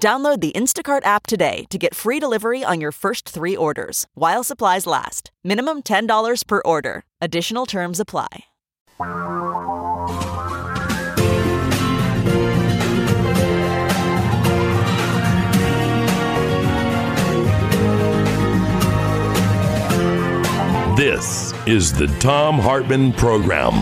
Download the Instacart app today to get free delivery on your first three orders while supplies last. Minimum $10 per order. Additional terms apply. This is the Thom Hartmann Program.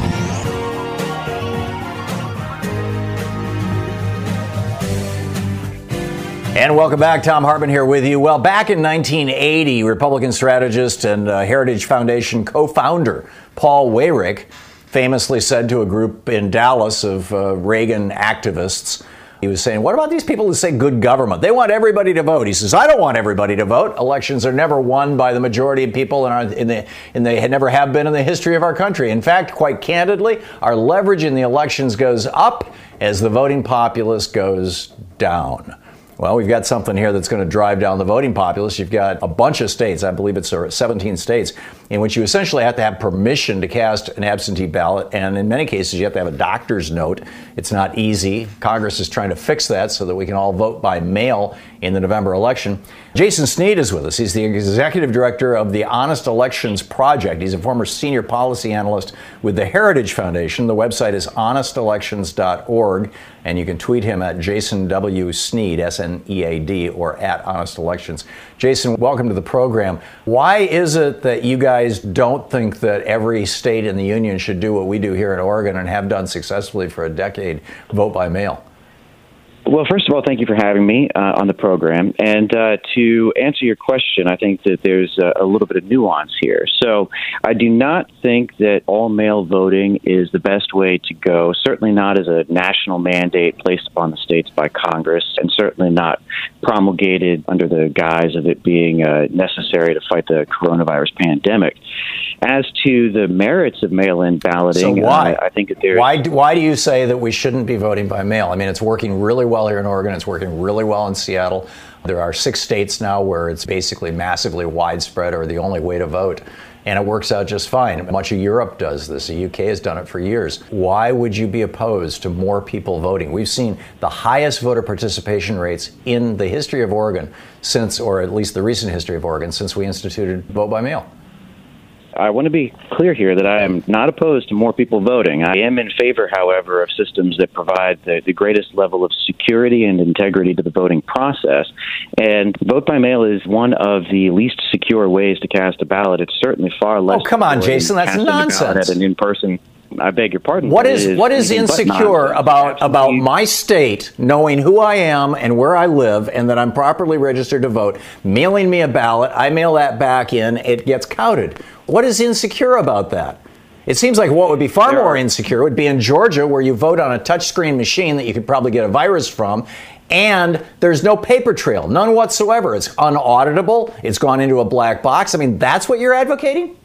And welcome back. Thom Hartmann here with you. Well, back in 1980, Republican strategist and uh, Heritage Foundation co founder Paul Weyrich famously said to a group in Dallas of uh, Reagan activists, he was saying, What about these people who say good government? They want everybody to vote. He says, I don't want everybody to vote. Elections are never won by the majority of people, and in the, in they never have been in the history of our country. In fact, quite candidly, our leverage in the elections goes up as the voting populace goes down. Well, we've got something here that's going to drive down the voting populace. You've got a bunch of states, I believe it's uh, 17 states, in which you essentially have to have permission to cast an absentee ballot. And in many cases, you have to have a doctor's note. It's not easy. Congress is trying to fix that so that we can all vote by mail in the November election. Jason Snead is with us. He's the executive director of the Honest Elections Project. He's a former senior policy analyst with the Heritage Foundation. The website is honestelections.org, and you can tweet him at Jason W. Snead, S N E A D, or at Honest Elections. Jason, welcome to the program. Why is it that you guys don't think that every state in the union should do what we do here in Oregon and have done successfully for a decade vote by mail? Well, first of all, thank you for having me uh, on the program. And uh, to answer your question, I think that there's a, a, little bit of nuance here. So I do not think that all mail voting is the best way to go, certainly not as a national mandate placed upon the states by Congress, and certainly not promulgated under the guise of it being uh, necessary to fight the coronavirus pandemic. As to the merits of mail in balloting, so why? Uh, I think that there's. Why, why do you say that we shouldn't be voting by mail? I mean, it's working really well here in Oregon. It's working really well in Seattle. There are six states now where it's basically massively widespread or the only way to vote. And it works out just fine. Much of Europe does this. The UK has done it for years. Why would you be opposed to more people voting? We've seen the highest voter participation rates in the history of Oregon since, or at least the recent history of Oregon, since we instituted vote by mail. I want to be clear here that I am not opposed to more people voting. I am in favor, however, of systems that provide the, the greatest level of security and integrity to the voting process. And vote by mail is one of the least secure ways to cast a ballot. It's certainly far less. Oh, come on, Jason, that's nonsense. At an in-person I beg your pardon. What is, is what is insecure about about my state knowing who I am and where I live and that I'm properly registered to vote, mailing me a ballot, I mail that back in, it gets counted. What is insecure about that? It seems like what would be far more insecure would be in Georgia, where you vote on a touchscreen machine that you could probably get a virus from, and there's no paper trail, none whatsoever. It's unauditable. It's gone into a black box. I mean, that's what you're advocating?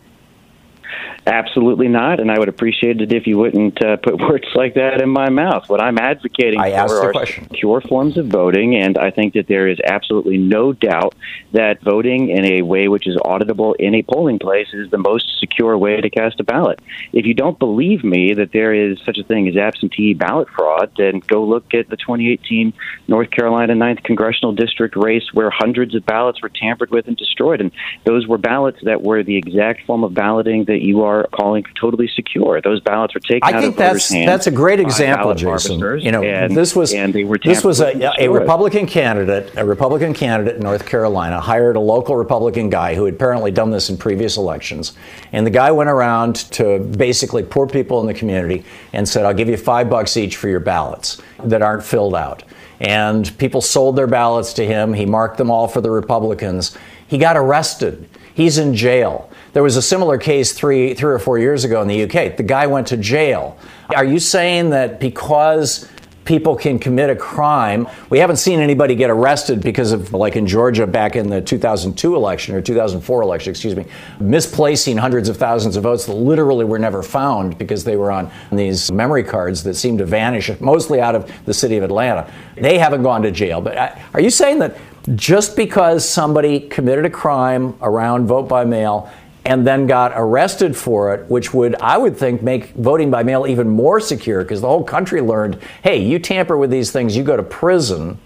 Absolutely not, and I would appreciate it if you wouldn't uh, put words like that in my mouth. What I'm advocating I for are question. secure forms of voting, and I think that there is absolutely no doubt that voting in a way which is auditable in a polling place is the most secure way to cast a ballot. If you don't believe me that there is such a thing as absentee ballot fraud, then go look at the 2018 North Carolina 9th congressional district race where hundreds of ballots were tampered with and destroyed, and those were ballots that were the exact form of balloting that you are are calling totally secure. Those ballots were taken I out think that's that's a great example, Jason. You know, and, this was and they were this was a, tampered with and a. Republican candidate, a Republican candidate in North Carolina hired a local Republican guy who had apparently done this in previous elections, and the guy went around to basically poor people in the community and said, "I'll give you five bucks each for your ballots that aren't filled out." And people sold their ballots to him. He marked them all for the Republicans. He got arrested. He's in jail. There was a similar case three, three or four years ago in the UK. The guy went to jail. Are you saying that because people can commit a crime, we haven't seen anybody get arrested because of, like in Georgia back in the 2002 election or 2004 election, excuse me, misplacing hundreds of thousands of votes that literally were never found because they were on these memory cards that seemed to vanish mostly out of the city of Atlanta. They haven't gone to jail. But uh, are you saying that just because somebody committed a crime around vote by mail and then got arrested for it, which would, I would think, make voting by mail even more secure because the whole country learned hey, you tamper with these things, you go to prison.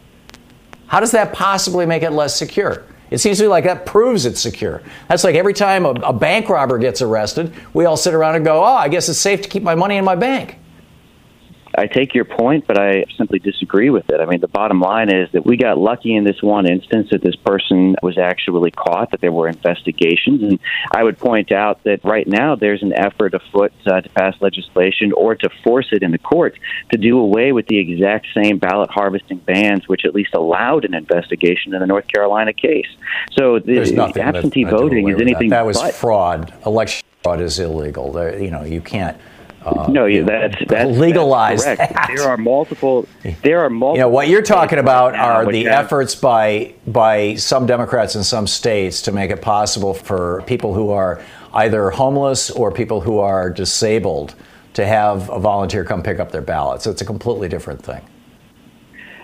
How does that possibly make it less secure? It seems to me like that proves it's secure. That's like every time a, a bank robber gets arrested, we all sit around and go, oh, I guess it's safe to keep my money in my bank. I take your point, but I simply disagree with it. I mean, the bottom line is that we got lucky in this one instance that this person was actually caught, that there were investigations. And I would point out that right now there's an effort afoot uh, to pass legislation or to force it in the courts to do away with the exact same ballot harvesting bans, which at least allowed an investigation in the North Carolina case. So the that- absentee voting is with that. anything That was fraud. Election fraud is illegal. You know, you can't. Uh, no, yeah, that's that's legalize that's that. There are multiple. There are multiple. You know what you're talking about are the efforts by by some Democrats in some states to make it possible for people who are either homeless or people who are disabled to have a volunteer come pick up their ballots. It's a completely different thing.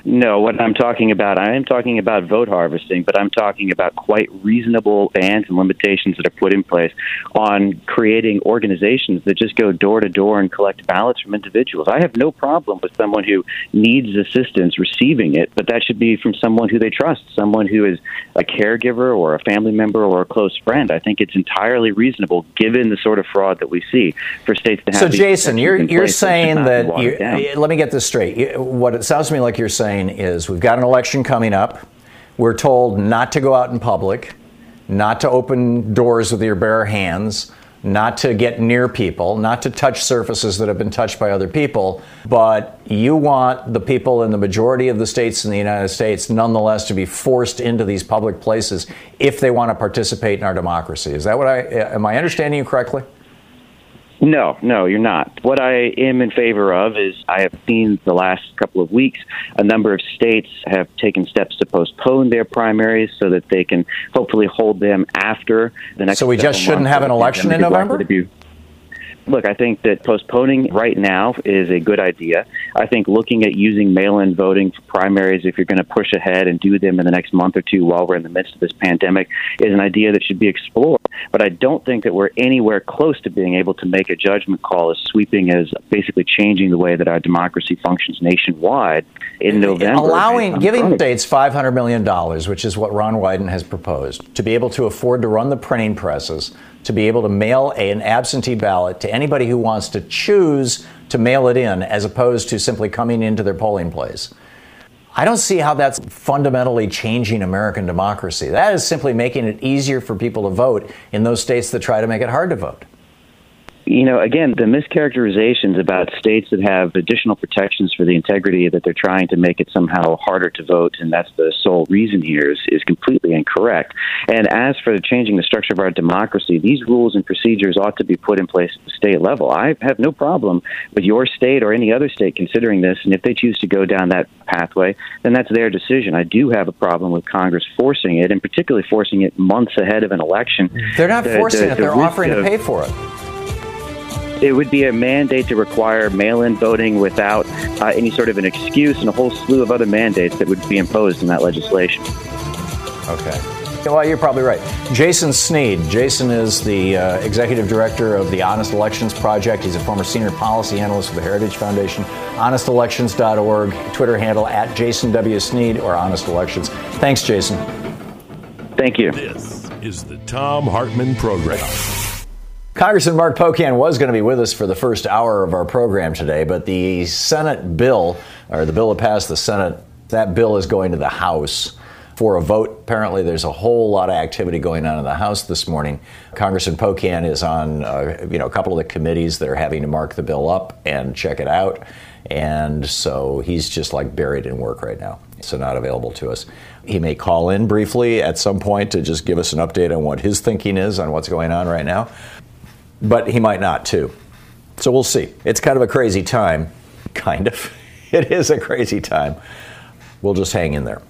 No, what I'm talking about, I am talking about vote harvesting, but I'm talking about quite reasonable bans and limitations that are put in place on creating organizations that just go door to door and collect ballots from individuals. I have no problem with someone who needs assistance receiving it, but that should be from someone who they trust, someone who is a caregiver or a family member or a close friend. I think it's entirely reasonable, given the sort of fraud that we see, for states to have. So, Jason, you're you're place that should saying that. You, let me get this straight. What it sounds to me like you're saying is we've got an election coming up. We're told not to go out in public, not to open doors with your bare hands, not to get near people, not to touch surfaces that have been touched by other people. But you want the people in the majority of the states in the United States, nonetheless, to be forced into these public places if they want to participate in our democracy. Is that what I am I understanding you correctly? No, no, you're not. What I am in favor of is I have seen the last couple of weeks a number of states have taken steps to postpone their primaries so that they can hopefully hold them after the next. So we just shouldn't have an election in pandemic is likely November? Look, I think that postponing right now is a good idea. I think looking at using mail in voting for primaries, if you're going to push ahead and do them in the next month or two while we're in the midst of this pandemic, is an idea that should be explored. But I don't think that we're anywhere close to being able to make a judgment call as sweeping as basically changing the way that our democracy functions nationwide in November. allowing giving states 500 million dollars which is what ron wyden has proposed to be able to afford to run the printing presses to be able to mail an absentee ballot to anybody who wants to choose to mail it in as opposed to simply coming into their polling place I don't see how that's fundamentally changing American democracy. That is simply making it easier for people to vote in those states that try to make it hard to vote. You know, again, the mischaracterizations about states that have additional protections for the integrity that they're trying to make it somehow harder to vote, and that's the sole reason here, is, is completely incorrect. And as for changing the structure of our democracy, these rules and procedures ought to be put in place at the state level. I have no problem with your state or any other state considering this, and if they choose to go down that pathway, then that's their decision. I do have a problem with Congress forcing it, and particularly forcing it months ahead of an election. They're not The- forcing the- it, the they're offering to pay for it. It would be a mandate to require mail-in voting without uh, any sort of an excuse and a whole slew of other mandates that would be imposed in that legislation. Okay. Well, you're probably right. Jason Snead. Jason is the uh, executive director of the Honest Elections Project. He's a former senior policy analyst for the Heritage Foundation. HonestElections.org, Twitter handle at Jason W. Snead or Honest Elections. Thanks, Jason. Thank you. This is the Thom Hartmann Program. Congressman Mark Pocan was going to be with us for the first hour of our program today, but the Senate bill, or the bill that passed the Senate, that bill is going to the House for a vote. Apparently, there's a whole lot of activity going on in the House this morning. Congressman Pocan is on, uh, you know, a couple of the committees that are having to mark the bill up and check it out, and so he's just like buried in work right now, so not available to us. He may call in briefly at some point to just give us an update on what his thinking is on what's going on right now but he might not too. So we'll see. It's kind of a crazy time. Kind of. It is a crazy time. We'll just hang in there.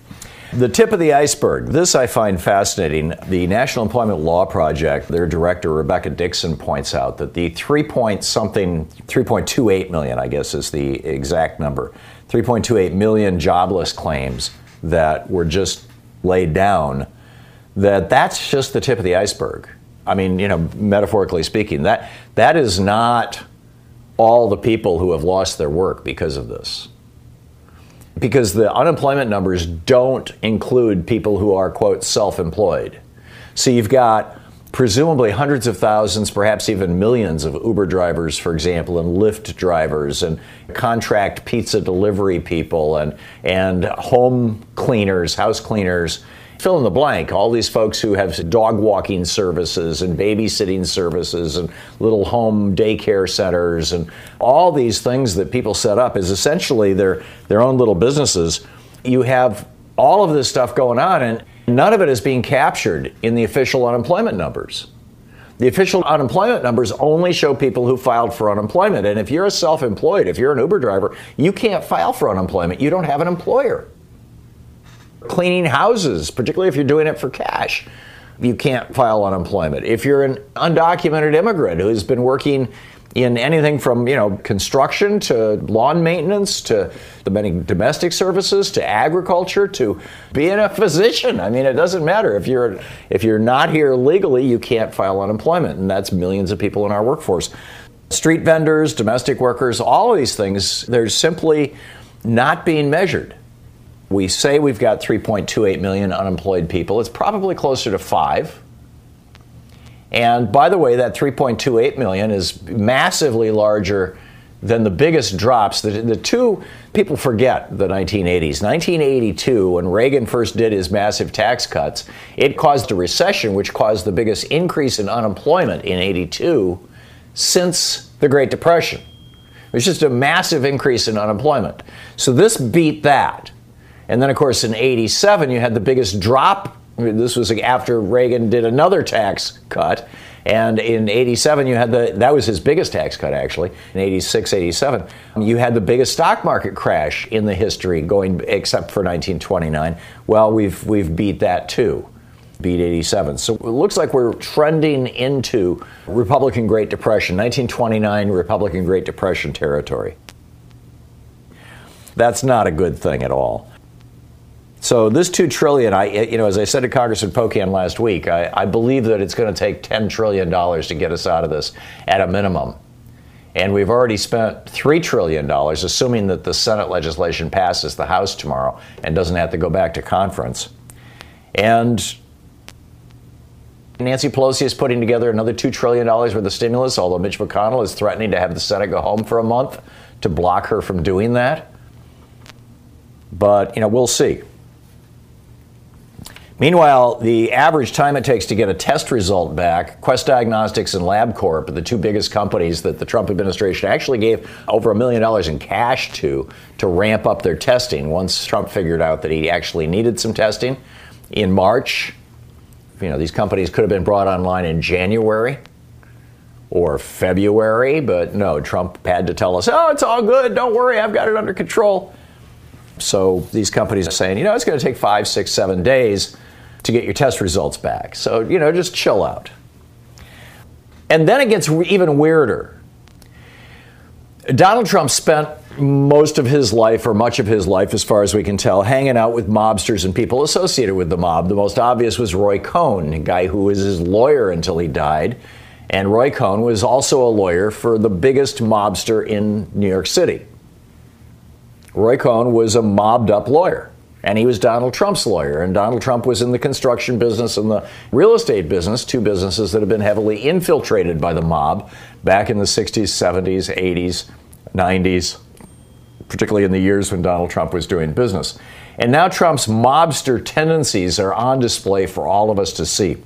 The tip of the iceberg. This I find fascinating. The National Employment Law Project, their director, Rebecca Dixon, points out that the 3 point something, 3.28 million, I guess is the exact number, 3.28 million jobless claims that were just laid down, that that's just the tip of the iceberg. I mean, you know, metaphorically speaking, that that is not all the people who have lost their work because of this. Because the unemployment numbers don't include people who are quote self-employed. So you've got presumably hundreds of thousands, perhaps even millions of Uber drivers, for example, and Lyft drivers and contract pizza delivery people and and home cleaners, house cleaners fill in the blank. All these folks who have dog walking services and babysitting services and little home daycare centers and all these things that people set up is essentially their, their own little businesses. You have all of this stuff going on, and none of it is being captured in the official unemployment numbers. The official unemployment numbers only show people who filed for unemployment. And if you're a self employed, if you're an Uber driver, you can't file for unemployment. You don't have an employer cleaning houses, particularly if you're doing it for cash. You can't file unemployment. If you're an undocumented immigrant who's been working in anything from you know construction to lawn maintenance to the many domestic services to agriculture to being a physician. I mean, it doesn't matter if you're if you're not here legally, you can't file unemployment, and that's millions of people in our workforce. Street vendors, domestic workers, all of these things, they're simply not being measured. We say we've got 3.28 million unemployed people. It's probably closer to 5. And by the way, that 3.28 million is massively larger than the biggest drops. The, the two people forget the 1980s. 1982, when Reagan first did his massive tax cuts, it caused a recession, which caused the biggest increase in unemployment in 82 since the Great Depression. It was just a massive increase in unemployment. So this beat that. And then, of course, in 87, you had the biggest drop. This was after Reagan did another tax cut. And in 87, you had the, that was his biggest tax cut actually, in 86, 87. You had the biggest stock market crash in the history going, except for 1929. Well, we've, we've beat that too, beat 87. So it looks like we're trending into Republican Great Depression, 1929 Republican Great Depression territory. That's not a good thing at all. So this two trillion, I you know, as I said to Congress Congressman Pocan last week, I, I believe that it's going to take ten trillion dollars to get us out of this at a minimum. And we've already spent $3 trillion, assuming that the Senate legislation passes the House tomorrow and doesn't have to go back to conference. And Nancy Pelosi is putting together another $2 trillion worth of stimulus, although Mitch McConnell is threatening to have the Senate go home for a month to block her from doing that. But, you know, we'll see. Meanwhile, the average time it takes to get a test result back, Quest Diagnostics and LabCorp, the two biggest companies that the Trump administration actually gave over a million dollars in cash to to ramp up their testing once Trump figured out that he actually needed some testing in March. You know, these companies could have been brought online in January or February, but no, Trump had to tell us, "Oh, it's all good. Don't worry, I've got it under control." So these companies are saying, you know, it's going to take five, six, seven days to get your test results back. So, you know, just chill out. And then it gets even weirder. Donald Trump spent most of his life, or much of his life, as far as we can tell, hanging out with mobsters and people associated with the mob. The most obvious was Roy Cohn, a guy who was his lawyer until he died. And Roy Cohn was also a lawyer for the biggest mobster in New York City. Roy Cohn was a mobbed up lawyer. And he was Donald Trump's lawyer. And Donald Trump was in the construction business and the real estate business, two businesses that have been heavily infiltrated by the mob back in the 60s, 70s, 80s, 90s, particularly in the years when Donald Trump was doing business. And now Trump's mobster tendencies are on display for all of us to see.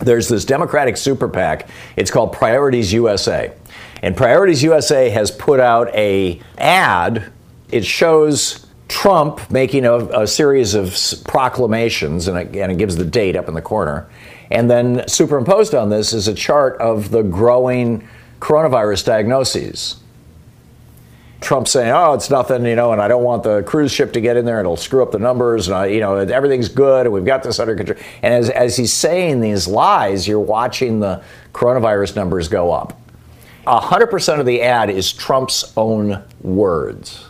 There's this Democratic super PAC. It's called Priorities USA. And Priorities USA has put out a ad. It shows Trump making a, a series of proclamations, and it, and it gives the date up in the corner. And then superimposed on this is a chart of the growing coronavirus diagnoses. Trump saying, "Oh, it's nothing," you know, and I don't want the cruise ship to get in there; it'll screw up the numbers, and I, you know, everything's good, and we've got this under control. And as as he's saying these lies, you're watching the coronavirus numbers go up. hundred percent of the ad is Trump's own words.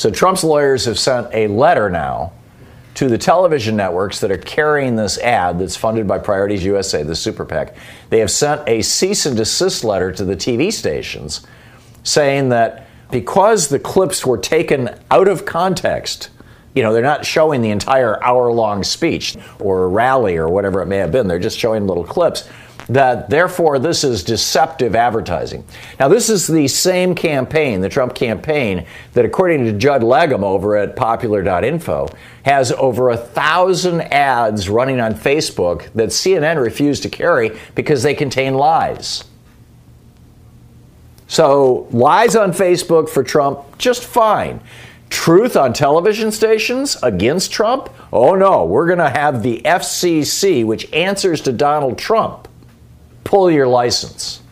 So Trump's lawyers have sent a letter now to the television networks that are carrying this ad that's funded by Priorities USA, the super PAC. They have sent a cease and desist letter to the TV stations saying that because the clips were taken out of context, you know, they're not showing the entire hour long speech or rally or whatever it may have been, they're just showing little clips that therefore this is deceptive advertising. Now, this is the same campaign, the Trump campaign, that according to Judd Legum over at popular.info, has over a thousand ads running on Facebook that CNN refused to carry because they contain lies. So, lies on Facebook for Trump, just fine. Truth on television stations against Trump? Oh no, we're going to have the FCC, which answers to Donald Trump, pull your license.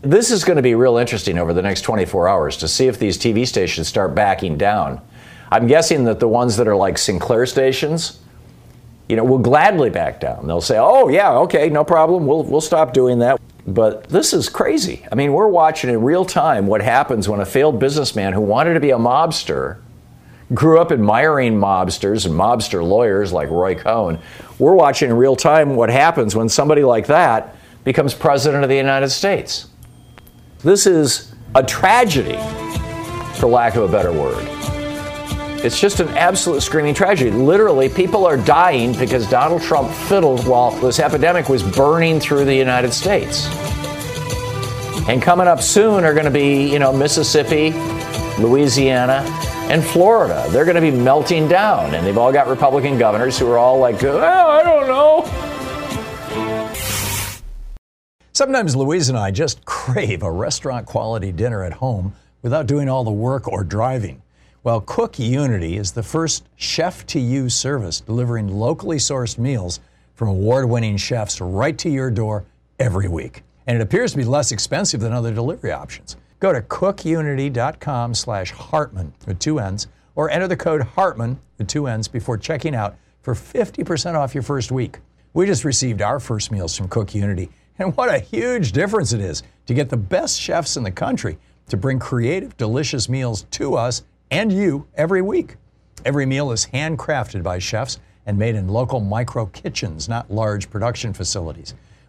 This is going to be real interesting over the next 24 hours to see if these TV stations start backing down. I'm guessing that the ones that are like Sinclair stations, you know, will gladly back down. They'll say, "Oh yeah, okay, no problem. We'll we'll stop doing that." But this is crazy. I mean, we're watching in real time what happens when a failed businessman who wanted to be a mobster grew up admiring mobsters and mobster lawyers like Roy Cohn. We're watching in real time what happens when somebody like that becomes president of the United States. This is a tragedy, for lack of a better word. It's just an absolute screaming tragedy. Literally, people are dying because Donald Trump fiddled while this epidemic was burning through the United States. And coming up soon are going to be, you know, Mississippi, Louisiana, and Florida. They're going to be melting down, and they've all got Republican governors who are all like, oh, I don't know. Sometimes Louise and I just crave a restaurant quality dinner at home without doing all the work or driving. Well, Cook Unity is the first chef to you service delivering locally sourced meals from award winning chefs right to your door every week. And it appears to be less expensive than other delivery options. Go to cookunity.com slash Hartmann with two N's or enter the code Hartmann with two N's before checking out for 50% off your first week. We just received our first meals from Cook Unity, and what a huge difference it is to get the best chefs in the country to bring creative, delicious meals to us and you every week. Every meal is handcrafted by chefs and made in local micro kitchens, not large production facilities.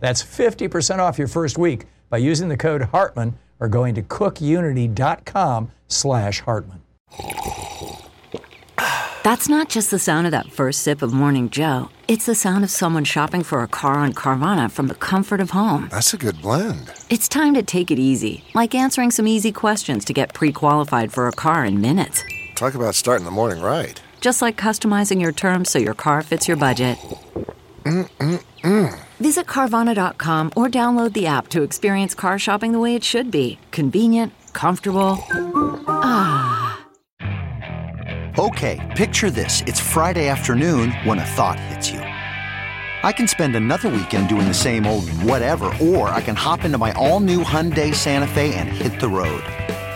That's 50% off your first week by using the code Hartmann or going to cookunity.com slash Hartmann. That's not just the sound of that first sip of Morning Joe. It's the sound of someone shopping for a car on Carvana from the comfort of home. That's a good blend. It's time to take it easy, like answering some easy questions to get pre qualified for a car in minutes. Talk about starting the morning right. Just like customizing your terms so your car fits your budget. Mm-mm-mm. Visit Carvana.com or download the app to experience car shopping the way it should be convenient, comfortable. Ah. Okay, picture this. It's Friday afternoon when a thought hits you. I can spend another weekend doing the same old whatever, or I can hop into my all new Hyundai Santa Fe and hit the road.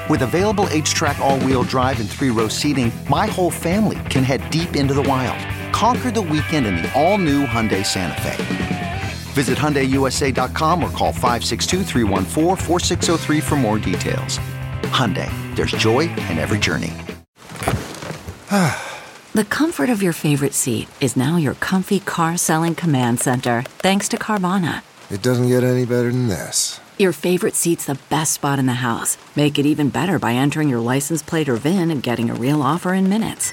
With available H-Track all-wheel drive and three-row seating, my whole family can head deep into the wild. Conquer the weekend in the all-new Hyundai Santa Fe. Visit HyundaiUSA.com or call 562 for more details. Hyundai, there's joy in every journey. the comfort of your favorite seat is now your comfy car selling command center thanks to Carvana. It doesn't get any better than this. Your favorite seat's the best spot in the house. Make it even better by entering your license plate or VIN and getting a real offer in minutes.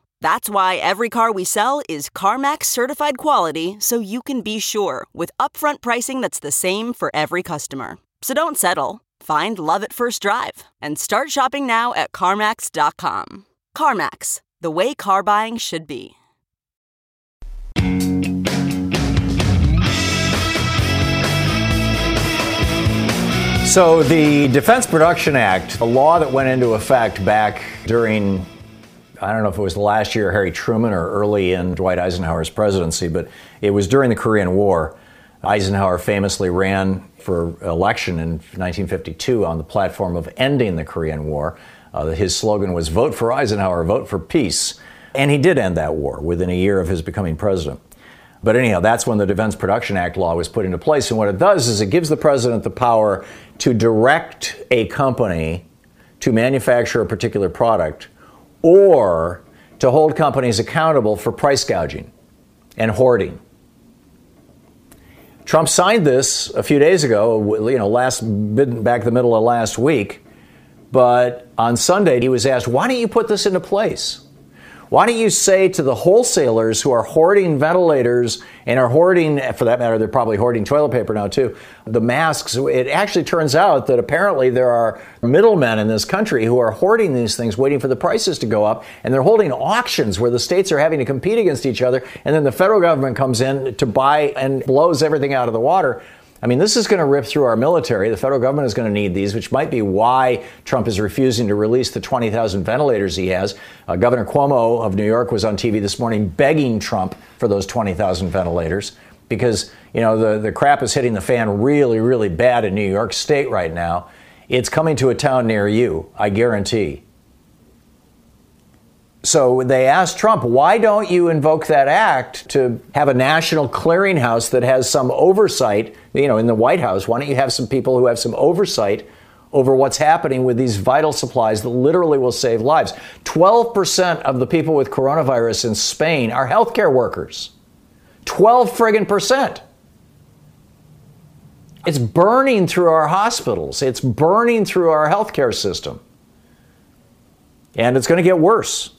That's why every car we sell is CarMax certified quality so you can be sure with upfront pricing that's the same for every customer. So don't settle. Find love at first drive and start shopping now at CarMax.com. CarMax, the way car buying should be. So, the Defense Production Act, a law that went into effect back during I don't know if it was the last year Harry Truman or early in Dwight Eisenhower's presidency, but it was during the Korean War. Eisenhower famously ran for election in 1952 on the platform of ending the Korean War. Uh, his slogan was vote for Eisenhower, vote for peace. And he did end that war within a year of his becoming president. But anyhow, that's when the Defense Production Act law was put into place. And what it does is it gives the president the power to direct a company to manufacture a particular product or to hold companies accountable for price gouging and hoarding. Trump signed this a few days ago, you know, last back the middle of last week, but on Sunday he was asked, "Why don't you put this into place?" Why don't you say to the wholesalers who are hoarding ventilators and are hoarding, for that matter, they're probably hoarding toilet paper now too, the masks? It actually turns out that apparently there are middlemen in this country who are hoarding these things, waiting for the prices to go up, and they're holding auctions where the states are having to compete against each other, and then the federal government comes in to buy and blows everything out of the water. I mean, this is going to rip through our military. The federal government is going to need these, which might be why Trump is refusing to release the 20,000 ventilators he has. Uh, Governor Cuomo of New York was on TV this morning begging Trump for those 20,000 ventilators because, you know, the, the crap is hitting the fan really, really bad in New York State right now. It's coming to a town near you, I guarantee. So they asked Trump, why don't you invoke that act to have a national clearinghouse that has some oversight, you know, in the White House? Why don't you have some people who have some oversight over what's happening with these vital supplies that literally will save lives? 12% of the people with coronavirus in Spain are healthcare workers. 12 friggin' percent. It's burning through our hospitals. It's burning through our healthcare system. And it's going to get worse.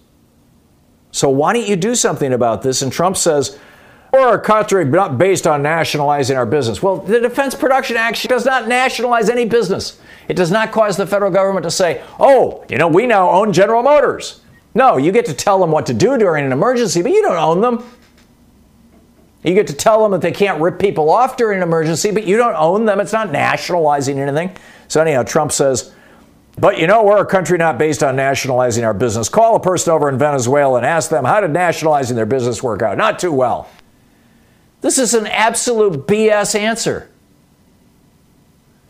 So why don't you do something about this? And Trump says, or a country not based on nationalizing our business. Well, the Defense Production Act does not nationalize any business. It does not cause the federal government to say, oh, you know, we now own General Motors. No, you get to tell them what to do during an emergency, but you don't own them. You get to tell them that they can't rip people off during an emergency, but you don't own them. It's not nationalizing anything. So, anyhow, Trump says, but you know, we're a country not based on nationalizing our business. Call a person over in Venezuela and ask them how did nationalizing their business work out? Not too well. This is an absolute BS answer.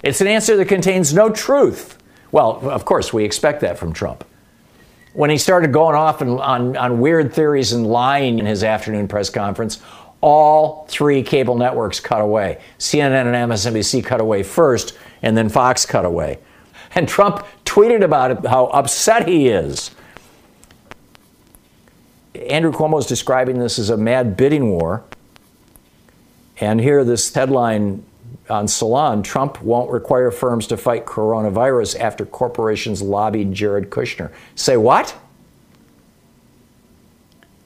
It's an answer that contains no truth. Well, of course, we expect that from Trump. When he started going off on, on, on weird theories and lying in his afternoon press conference, all three cable networks cut away. CNN and MSNBC cut away first, and then Fox cut away. And Trump tweeted about it, how upset he is. Andrew Cuomo is describing this as a mad bidding war. And here, this headline on Salon Trump won't require firms to fight coronavirus after corporations lobbied Jared Kushner. Say what?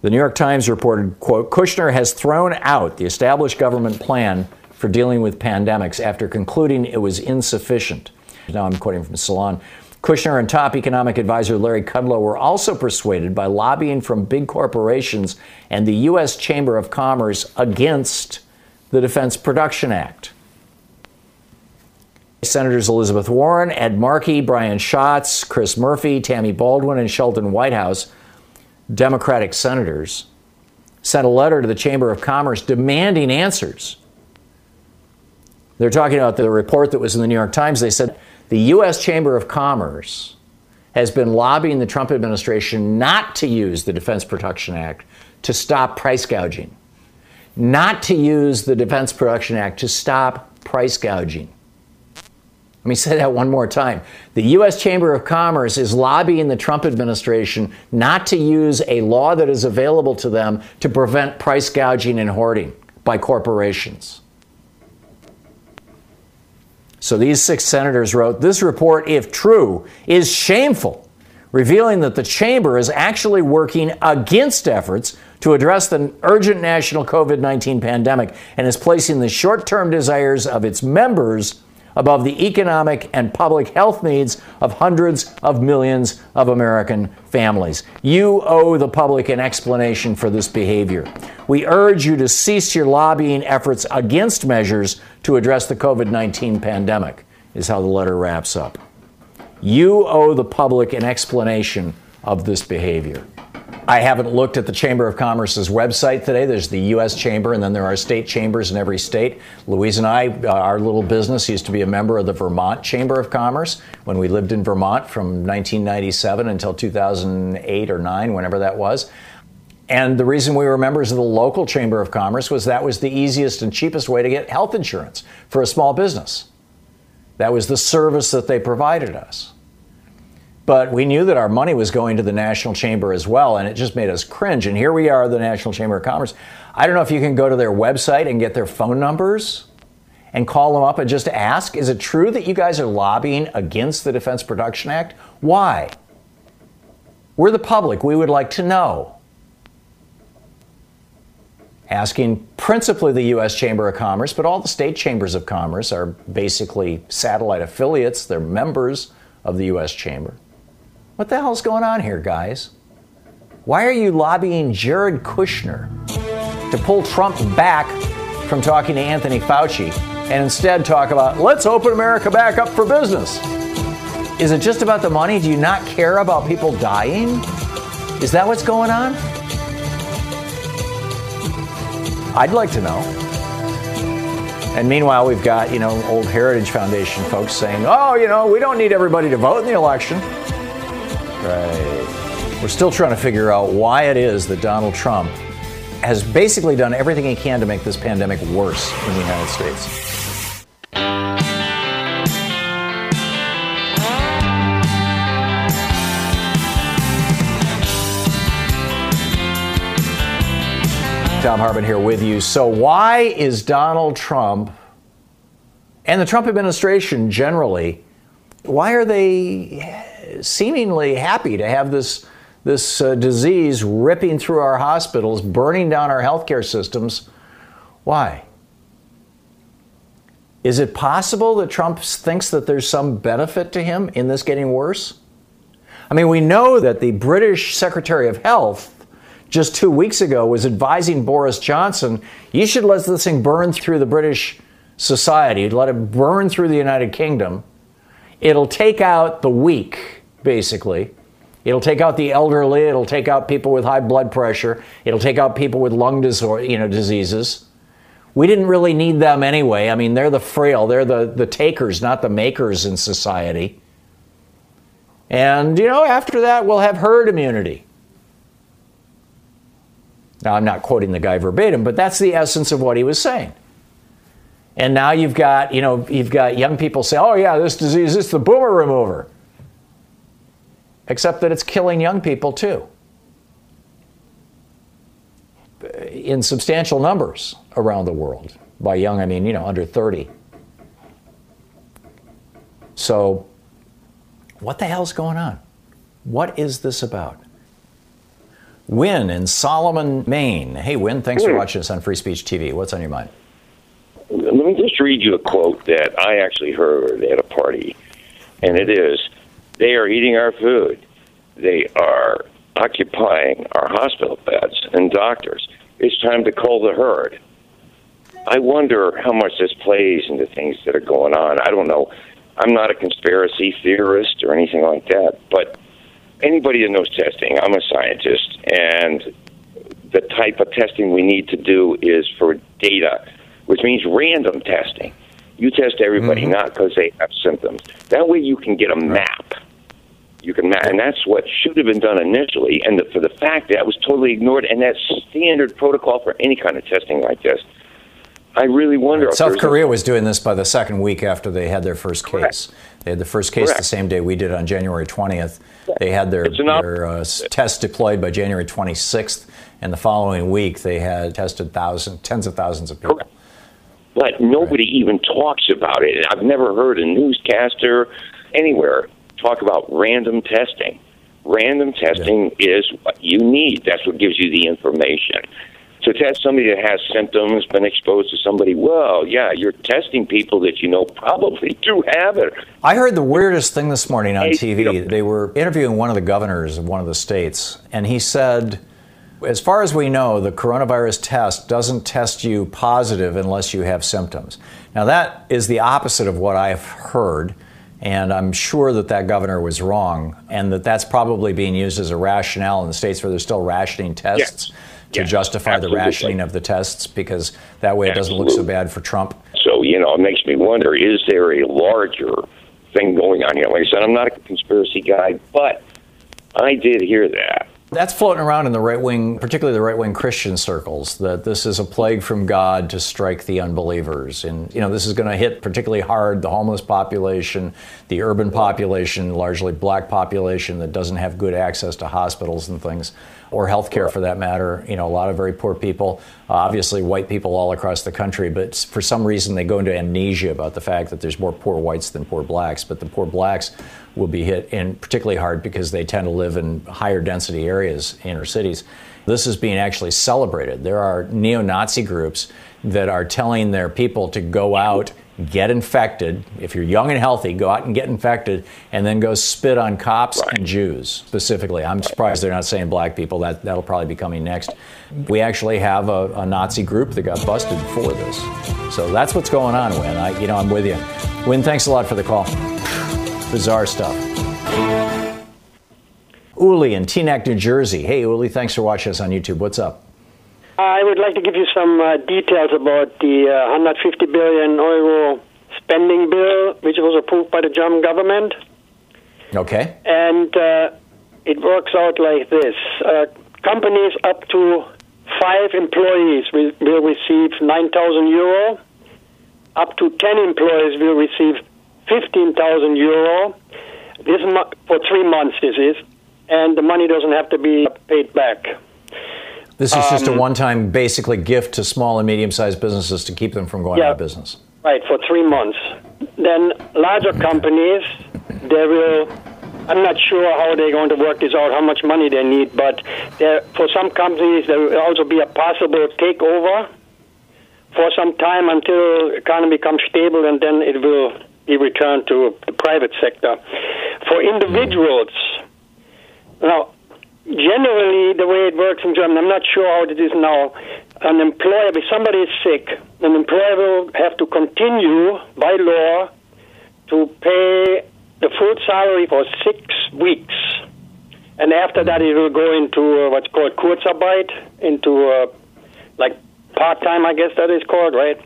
The New York Times reported, quote, Kushner has thrown out the established government plan for dealing with pandemics after concluding it was insufficient. Now I'm quoting from Salon. Kushner and top economic advisor Larry Kudlow were also persuaded by lobbying from big corporations and the U.S. Chamber of Commerce against the Defense Production Act. Senators Elizabeth Warren, Ed Markey, Brian Schatz, Chris Murphy, Tammy Baldwin, and Sheldon Whitehouse, Democratic senators, sent a letter to the Chamber of Commerce demanding answers. They're talking about the report that was in the New York Times. They said the U.S. Chamber of Commerce has been lobbying the Trump administration not to use the Defense Production Act to stop price gouging, not to use the Defense Production Act to stop price gouging. Let me say that one more time. The U.S. Chamber of Commerce is lobbying the Trump administration not to use a law that is available to them to prevent price gouging and hoarding by corporations. So these six senators wrote This report, if true, is shameful, revealing that the chamber is actually working against efforts to address the urgent national COVID 19 pandemic and is placing the short term desires of its members above the economic and public health needs of hundreds of millions of American families. You owe the public an explanation for this behavior. We urge you to cease your lobbying efforts against measures to address the COVID 19 pandemic, is how the letter wraps up. You owe the public an explanation of this behavior. I haven't looked at the Chamber of Commerce's website today. There's the U.S. Chamber, and then there are state chambers in every state. Louise and I, uh, our little business, used to be a member of the Vermont Chamber of Commerce when we lived in Vermont from 1997 until 2008 or 9, whenever that was. And the reason we were members of the local Chamber of Commerce was that was the easiest and cheapest way to get health insurance for a small business. That was the service that they provided us. But we knew that our money was going to the National Chamber as well, and it just made us cringe. And here we are, the National Chamber of Commerce. I don't know if you can go to their website and get their phone numbers and call them up and just ask is it true that you guys are lobbying against the Defense Production Act? Why? We're the public. We would like to know. Asking principally the U.S. Chamber of Commerce, but all the state chambers of commerce are basically satellite affiliates. They're members of the U.S. Chamber. What the hell's going on here, guys? Why are you lobbying Jared Kushner to pull Trump back from talking to Anthony Fauci and instead talk about let's open America back up for business? Is it just about the money? Do you not care about people dying? Is that what's going on? I'd like to know. And meanwhile, we've got, you know, old Heritage Foundation folks saying, oh, you know, we don't need everybody to vote in the election. Right. We're still trying to figure out why it is that Donald Trump has basically done everything he can to make this pandemic worse in the United States. Thom Hartmann here with you. So, why is Donald Trump and the Trump administration generally, why are they seemingly happy to have this, this uh, disease ripping through our hospitals, burning down our healthcare systems. Why? Is it possible that Trump thinks that there's some benefit to him in this getting worse? I mean, we know that the British Secretary of Health just two weeks ago was advising Boris Johnson, you should let this thing burn through the British society, let it burn through the United Kingdom. It'll take out the weak basically. It'll take out the elderly. It'll take out people with high blood pressure. It'll take out people with lung disorder, you know, diseases. We didn't really need them anyway. I mean, they're the frail. They're the, the takers, not the makers in society. And, you know, after that, we'll have herd immunity. Now, I'm not quoting the guy verbatim, but that's the essence of what he was saying. And now you've got, you know, you've got young people say, oh, yeah, this disease is the boomer remover except that it's killing young people too. In substantial numbers around the world. By young, I mean, you know, under 30. So, what the hell's going on? What is this about? Win in Solomon, Maine. Hey, Win, thanks for hmm. watching us on Free Speech TV. What's on your mind? Let me just read you a quote that I actually heard at a party, and it is They are eating our food. They are occupying our hospital beds and doctors. It's time to cull the herd. I wonder how much this plays into things that are going on. I don't know. I'm not a conspiracy theorist or anything like that, but anybody that knows testing, I'm a scientist, and the type of testing we need to do is for data, which means random testing. You test everybody Mm-hmm. not because they have symptoms. That way you can get a map. You can and that's what should have been done initially. And the, for the fact that was totally ignored, and that's standard protocol for any kind of testing like this. I really wonder. if South there's a- Korea was doing this by the second week after they had their first case. They had the first case the same day we did on January 20th. They had their, op- their uh, test deployed by January 26th, and the following week they had tested thousands, tens of thousands of people. but nobody even talks about it. I've never heard a newscaster anywhere talk about random testing. Random testing is what you need. That's what gives you the information. To test somebody that has symptoms, been exposed to somebody, well, yeah, you're testing people that you know probably do have it. I heard the weirdest thing this morning on TV. They were interviewing one of the governors of one of the states, and he said, as far as we know, the coronavirus test doesn't test you positive unless you have symptoms. Now, that is the opposite of what I've heard, and I'm sure that that governor was wrong, and that that's probably being used as a rationale in the states where they're still rationing tests to Yes, justify absolutely. the rationing of the tests because that way it doesn't look so bad for Trump. So, you know, it makes me wonder is there a larger thing going on here? Like I said, I'm not a conspiracy guy, but I did hear that. That's floating around in the right wing, particularly the right wing Christian circles, that this is a plague from God to strike the unbelievers. And, you know, this is going to hit particularly hard the homeless population, the urban population, largely black population that doesn't have good access to hospitals and things, or health care for that matter. You know, a lot of very poor people, uh, obviously white people all across the country, but for some reason they go into amnesia about the fact that there's more poor whites than poor blacks. But the poor blacks will be hit in particularly hard because they tend to live in higher density areas, inner cities. This is being actually celebrated. There are neo Nazi groups that are telling their people to go out, get infected. If you're young and healthy, go out and get infected, and then go spit on cops and Jews specifically. I'm surprised they're not saying black people. That, that'll probably be coming next. We actually have a, a Nazi group that got busted for this. So that's what's going on, Win. I, you know, I'm with you. Win, thanks a lot for the call. Bizarre stuff. Uli in Teaneck, New Jersey. Hey, Uli, thanks for watching us on YouTube. What's up? I would like to give you some uh, details about the uh, 150 billion euro spending bill, which was approved by the German government. Okay. And uh, it works out like this uh, companies up to five employees will, will receive 9,000 euro, up to 10 employees will receive 15,000 euro. This mo- for three months, this is, and the money doesn't have to be paid back. This is just a Um, one time, basically, gift to small and medium sized businesses to keep them from going Yeah. out of business. Right, for three months. Then larger companies, they will. I'm not sure how they're going to work this out, how much money they need, but there, for some companies, there will also be a possible takeover for some time until economy becomes stable, and then it will be returned to the private sector. For individuals, now generally the way it works in Germany, I'm not sure how it is now. An employer, if somebody is sick, an employer will have to continue by law to pay the full salary for six weeks. And after that, it will go into uh, what's called Kurzarbeit, into uh, like part time, I guess that is called, right?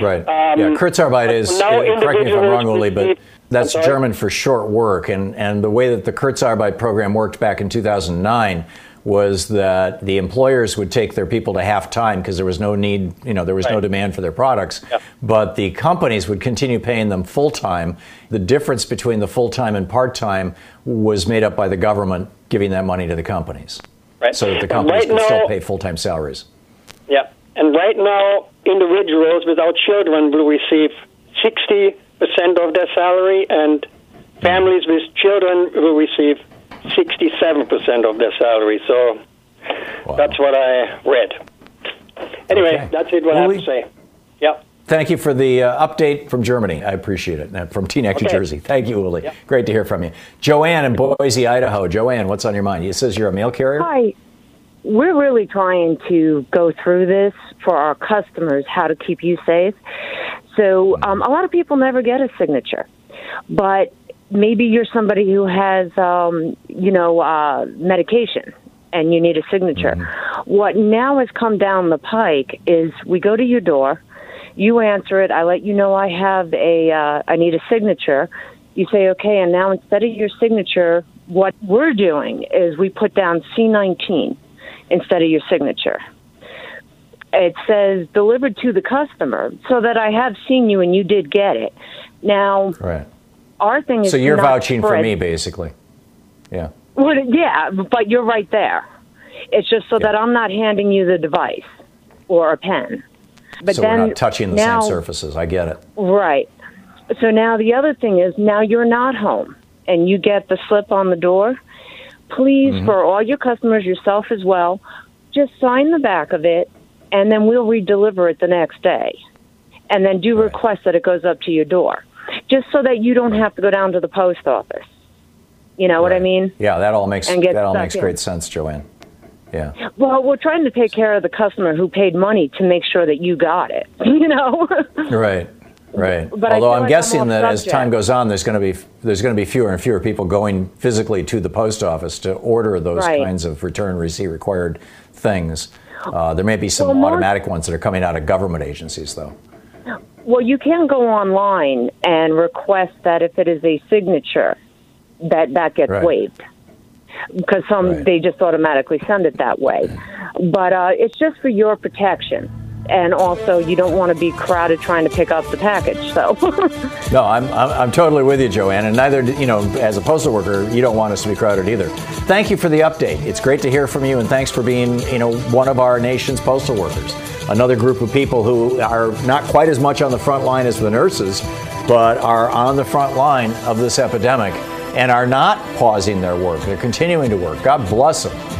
Right. Um, yeah, Kurzarbeit is, now uh, correct me if I'm wrong, Uli, but that's German for short work. And, and the way that the Kurzarbeit program worked back in 2009 was that the employers would take their people to half time because there was no need, you know, there was no demand for their products. But the companies would continue paying them full time. The difference between the full time and part time was made up by the government giving that money to the companies. Right. So that the companies right could now- still pay full time salaries. Yeah. And right now, individuals without children will receive 60% of their salary, and families with children will receive 67% of their salary. So that's what I read. Anyway, Okay. that's it, what I have Uli? to say. Yeah. Thank you for the uh, update from Germany. I appreciate it. And from Teaneck, Okay. New Jersey. Thank you, Uli. Yep. Great to hear from you. Joanne in Boise, Idaho. Joanne, what's on your mind? It says you're a mail carrier? Hi. We're really trying to go through this for our customers, how to keep you safe. So, um, a lot of people never get a signature, but maybe you're somebody who has, um, you know, uh, medication and you need a signature. What now has come down the pike is we go to your door, you answer it, I let you know I have a, uh, I need a signature. You say, okay, and now instead of your signature, what we're doing is we put down C19 instead of your signature. It says delivered to the customer so that I have seen you and you did get it. Now, Right. our thing is So you're vouching for me, basically. Yeah. Well, yeah, but you're right there. It's just so that I'm not handing you the device or a pen. But so then we're not touching the now, same surfaces. I get it. Right. So now the other thing is now you're not home and you get the slip on the door. Please, Mm-hmm. for all your customers, yourself as well, just sign the back of it and then we'll redeliver it the next day. And then do request that it goes up to your door. Just so that you don't have to go down to the post office. You know what I mean? Yeah, that all makes And get that all makes in. great sense, Joanne. Yeah. Well, we're trying to take care of the customer who paid money to make sure that you got it. You know? Right. Right. But Although I'm like guessing I'm that off as time goes on, there's going to be there's going to be fewer and fewer people going physically to the post office to order those Right. kinds of return receipt required things. Uh, there may be some Well, automatic ones that are coming out of government agencies, though. Well, you can go online and request that if it is a signature, that that gets Right. waived because some they just automatically send it that way. But uh, it's just for your protection, and also you don't want to be crowded trying to pick up the package. So, No, I'm, I'm, I'm totally with you, Joanne. And neither, you know, as a postal worker, you don't want us to be crowded either. Thank you for the update. It's great to hear from you, and thanks for being, you know, one of our nation's postal workers. Another group of people who are not quite as much on the front line as the nurses, but are on the front line of this epidemic and are not pausing their work. They're continuing to work. God bless them.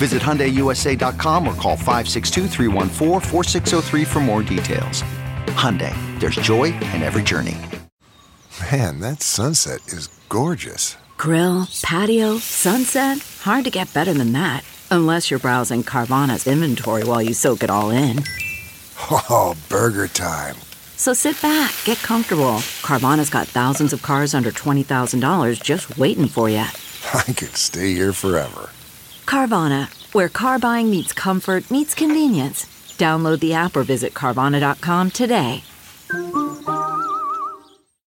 Visit HyundaiUSA.com or call 562-314-4603 for more details. Hyundai, there's joy in every journey. Man, that sunset is gorgeous. Grill, patio, sunset. Hard to get better than that. Unless you're browsing Carvana's inventory while you soak it all in. Oh, burger time. So sit back, get comfortable. Carvana's got thousands of cars under $20,000 just waiting for you. I could stay here forever. Carvana, where car buying meets comfort, meets convenience. Download the app or visit Carvana.com today.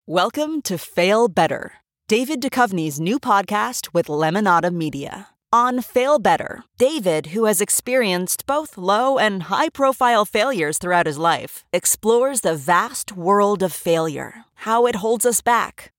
Welcome to Fail Better, David Duchovny's new podcast with Lemonada Media. On Fail Better, David, who has experienced both low and high profile failures throughout his life, explores the vast world of failure, how it holds us back,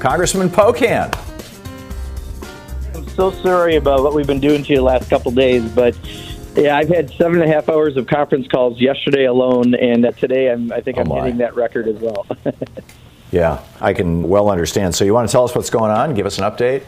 Congressman Pocan. I'm so sorry about what we've been doing to you the last couple days, but yeah, I've had seven and a half hours of conference calls yesterday alone, and uh, today I'm, I think Oh, I'm my. hitting that record as well. Yeah, I can well understand. So you want to tell us what's going on? Give us an update?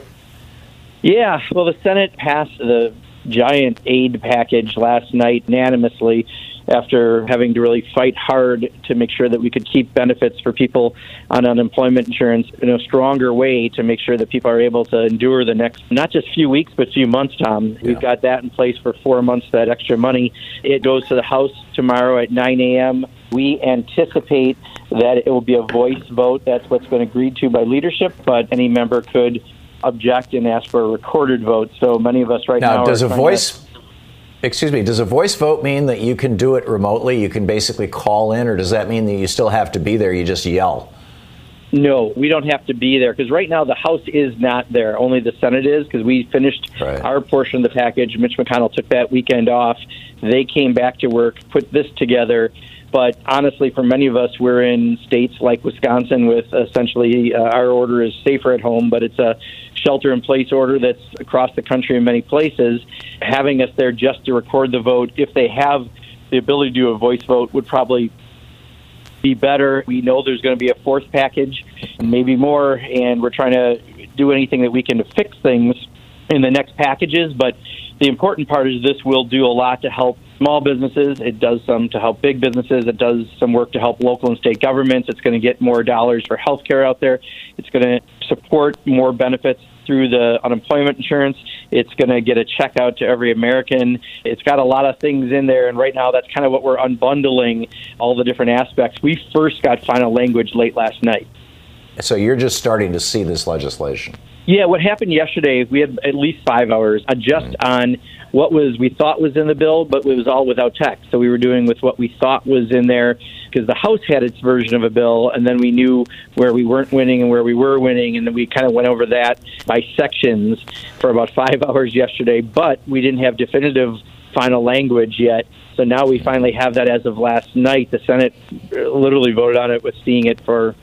Yeah, well, the Senate passed the giant aid package last night unanimously after having to really fight hard to make sure that we could keep benefits for people on unemployment insurance in a stronger way to make sure that people are able to endure the next not just few weeks but few months Thom. We've got that in place for four months that extra money. It goes to the house tomorrow at 9 a.m we anticipate that it will be a voice vote. That's what's been agreed to by leadership but any member could object and ask for a recorded vote so many of us right now, Now, does a trying to- voice, excuse me, does a voice vote mean that you can do it remotely? You can basically call in, or does that mean that you still have to be there? You just yell? No, we don't have to be there because right now the House is not there. Only the Senate is because we finished our portion of the package. Mitch McConnell took that weekend off. They came back to work, put this together. But honestly, for many of us, we're in states like Wisconsin with essentially uh, our order is safer at home, but it's a shelter in place order that's across the country in many places. Having us there just to record the vote, if they have the ability to do a voice vote, would probably be better. We know there's going to be a fourth package, maybe more, and we're trying to do anything that we can to fix things in the next packages. But the important part is this will do a lot to help small businesses. It does some to help big businesses. It does some work to help local and state governments. It's going to get more dollars for health care out there. It's going to support more benefits through the unemployment insurance. It's going to get a check out to every American. It's got a lot of things in there, and right now that's kind of what we're unbundling all the different aspects. We first got final language late last night. So you're just starting to see this legislation. Yeah, what happened yesterday, we had at least five hours just mm. on what was we thought was in the bill, but it was all without text. So we were doing with what we thought was in there because the House had its version of a bill, and then we knew where we weren't winning and where we were winning, and then we kind of went over that by sections for about five hours yesterday. But we didn't have definitive final language yet. So now we finally have that as of last night. The Senate uh, literally voted on it with seeing it for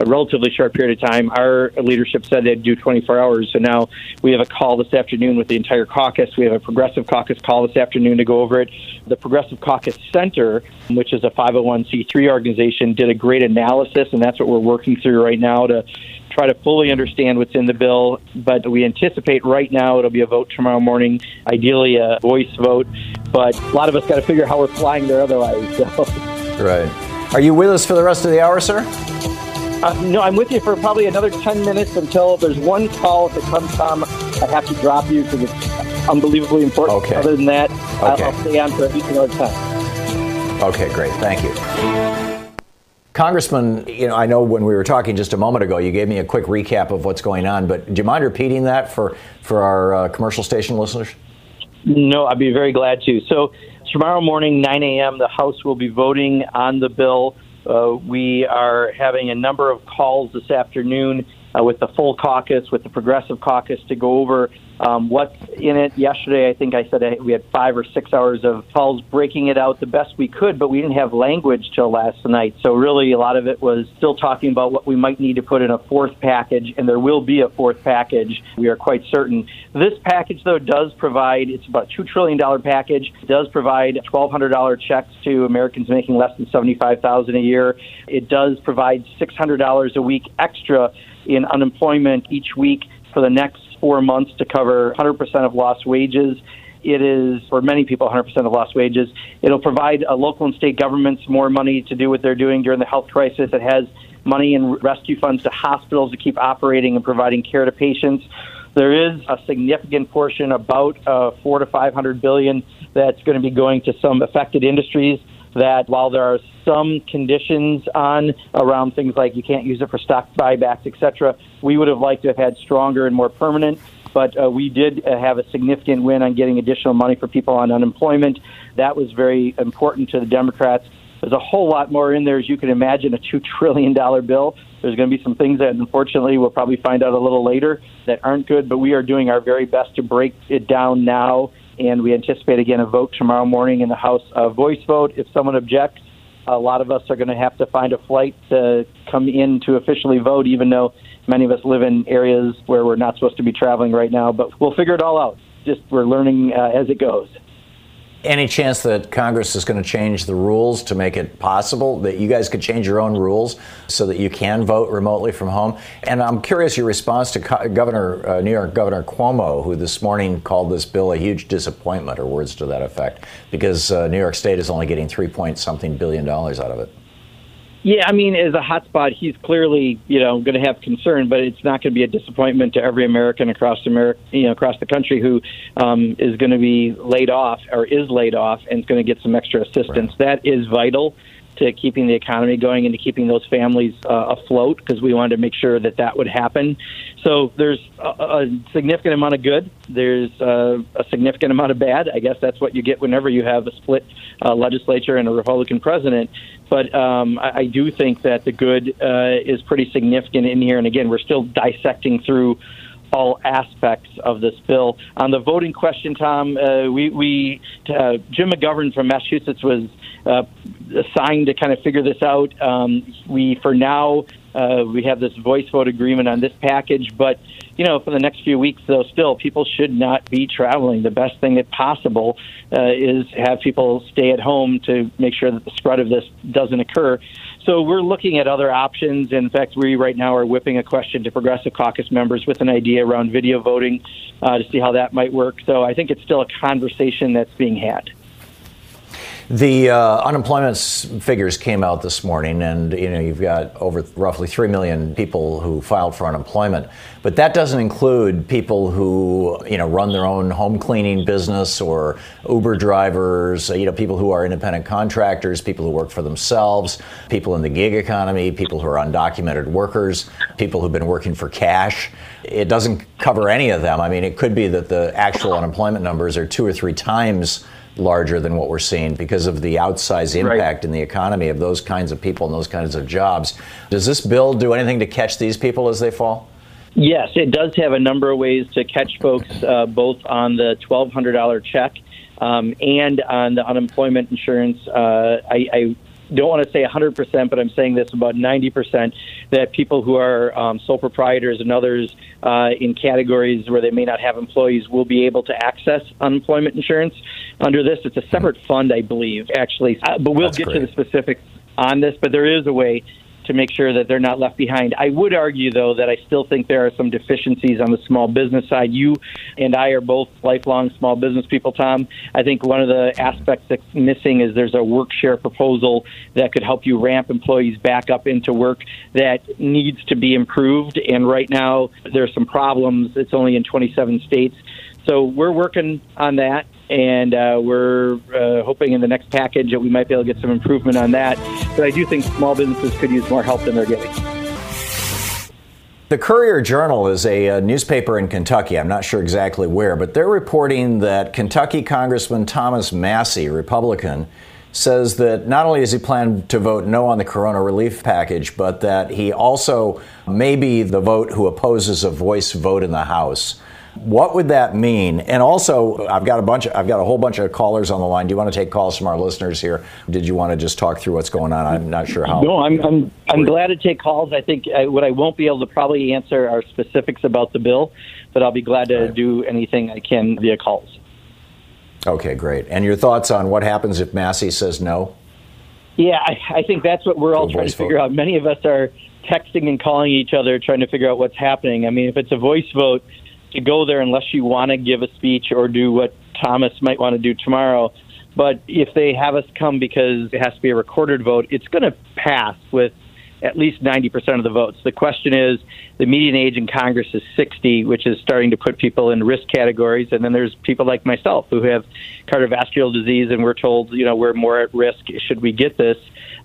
a relatively short period of time. Our leadership said they'd do 24 hours. So now we have a call this afternoon with the entire caucus. We have a progressive caucus call this afternoon to go over it. The Progressive Caucus Center, which is a 501c3 organization, did a great analysis, and that's what we're working through right now to try to fully understand what's in the bill. But we anticipate right now it'll be a vote tomorrow morning, ideally a voice vote. But a lot of us got to figure how we're flying there otherwise. So. Right. Are you with us for the rest of the hour, sir? Uh, no, I'm with you for probably another 10 minutes until there's one call. If it comes, Thom, I have to drop you because it's unbelievably important. Okay. Other than that, I'll- I'll stay on for at least another time. Okay, great. Thank you. Congressman, you know, I know when we were talking just a moment ago, you gave me a quick recap of what's going on, but do you mind repeating that for, for our uh, commercial station listeners? No, I'd be very glad to. So tomorrow morning, 9 a.m., the House will be voting on the bill. Uh, we are having a number of calls this afternoon uh, with the full caucus, with the progressive caucus, to go over um, what's in it. Yesterday, I think I said we had five or six hours of calls breaking it out the best we could, but we didn't have language till last night. So really, a lot of it was still talking about what we might need to put in a fourth package, and there will be a fourth package. We are quite certain. This package, though, does provide. It's about two trillion dollar package. It does provide twelve hundred dollar checks to Americans making less than seventy five thousand a year. It does provide six hundred dollars a week extra in unemployment each week for the next four months to cover 100% of lost wages. it is, for many people, 100% of lost wages. It'll provide uh, local and state governments more money to do what they're doing during the health crisis. It has money in rescue funds to hospitals to keep operating and providing care to patients. There is a significant portion, about uh, four to five hundred billion, that's going to be going to some affected industries. That while there are some conditions on around things like you can't use it for stock buybacks, etc., we would have liked to have had stronger and more permanent but uh, we did uh, have a significant win on getting additional money for people on unemployment. That was very important to the Democrats. There's a whole lot more in there, as you can imagine, a $2 trillion bill. There's going to be some things that, unfortunately, we'll probably find out a little later that aren't good, but we are doing our very best to break it down now. And we anticipate, again, a vote tomorrow morning in the House, a voice vote. If someone objects, a lot of us are going to have to find a flight to come in to officially vote, even though many of us live in areas where we're not supposed to be traveling right now. But we'll figure it all out. Just we're learning uh, as it goes. Any chance that Congress is going to change the rules to make it possible that you guys could change your own rules so that you can vote remotely from home? And I'm curious your response to Governor uh, New York Governor Cuomo, who this morning called this bill a huge disappointment, or words to that effect, because uh, New York State is only getting three point something billion dollars out of it. Yeah, I mean, as a hotspot, he's clearly you know going to have concern, but it's not going to be a disappointment to every American across America, you know, across the country who um, is going to be laid off or is laid off and is going to get some extra assistance. Right. That is vital to keeping the economy going and to keeping those families uh, afloat because we wanted to make sure that that would happen. So there's a, a significant amount of good. There's uh, a significant amount of bad. I guess that's what you get whenever you have a split uh, legislature and a Republican president. But um, I, I do think that the good uh, is pretty significant in here. And again, we're still dissecting through all aspects of this bill. On the voting question, Thom, uh, we, we Jim McGovern from Massachusetts was uh, assigned to kind of figure this out. Um, we, for now, uh, we have this voice vote agreement on this package, but you know, for the next few weeks, though, still people should not be traveling. The best thing that possible uh, is have people stay at home to make sure that the spread of this doesn't occur. So we're looking at other options. In fact, we right now are whipping a question to Progressive Caucus members with an idea around video voting uh, to see how that might work. So I think it's still a conversation that's being had. The uh, unemployment figures came out this morning, and you know you've got over roughly three million people who filed for unemployment. But that doesn't include people who you know run their own home cleaning business or Uber drivers. You know people who are independent contractors, people who work for themselves, people in the gig economy, people who are undocumented workers, people who've been working for cash. It doesn't cover any of them. I mean, it could be that the actual unemployment numbers are two or three times larger than what we're seeing because of the outsized impact right. in the economy of those kinds of people and those kinds of jobs. Does this bill do anything to catch these people as they fall? Yes, it does have a number of ways to catch folks, uh, both on the $1,200 check um, and on the unemployment insurance. Uh, I, I don't want to say 100%, but I'm saying this about 90% that people who are um, sole proprietors and others uh, in categories where they may not have employees will be able to access unemployment insurance under this. It's a separate fund, I believe, actually. Uh, but we'll That's get great. to the specifics on this. But there is a way to make sure that they're not left behind. I would argue, though, that I still think there are some deficiencies on the small business side. You and I are both lifelong small business people, Thom. I think one of the aspects that's missing is there's a work share proposal that could help you ramp employees back up into work that needs to be improved. And right now, there's some problems. It's only in 27 states. So we're working on that and uh, we're uh, hoping in the next package that we might be able to get some improvement on that. But I do think small businesses could use more help than they're getting. The Courier Journal is a, a, newspaper in Kentucky. I'm not sure exactly where, but they're reporting that Kentucky Congressman Thomas Massie, Republican, says that not only does he plan to vote no on the corona relief package, but that he also may be the vote who opposes a voice vote in the House. What would that mean? And also, I've got a bunch. Of, I've got a whole bunch of callers on the line. Do you want to take calls from our listeners here? Did you want to just talk through what's going on? I'm not sure how. No, I'm I'm, I'm glad to take calls. I think I, what I won't be able to probably answer are specifics about the bill, but I'll be glad to right. do anything I can via calls. Okay, great. And your thoughts on what happens if Massie says no? Yeah, I, I think that's what we're all trying to figure vote. out. Many of us are texting and calling each other, trying to figure out what's happening. I mean, if it's a voice vote to go there unless you want to give a speech or do what Thomas might want to do tomorrow. But if they have us come because it has to be a recorded vote, it's going to pass with at least 90% of the votes. The question is the median age in Congress is 60, which is starting to put people in risk categories. And then there's people like myself who have cardiovascular disease, and we're told, you know, we're more at risk should we get this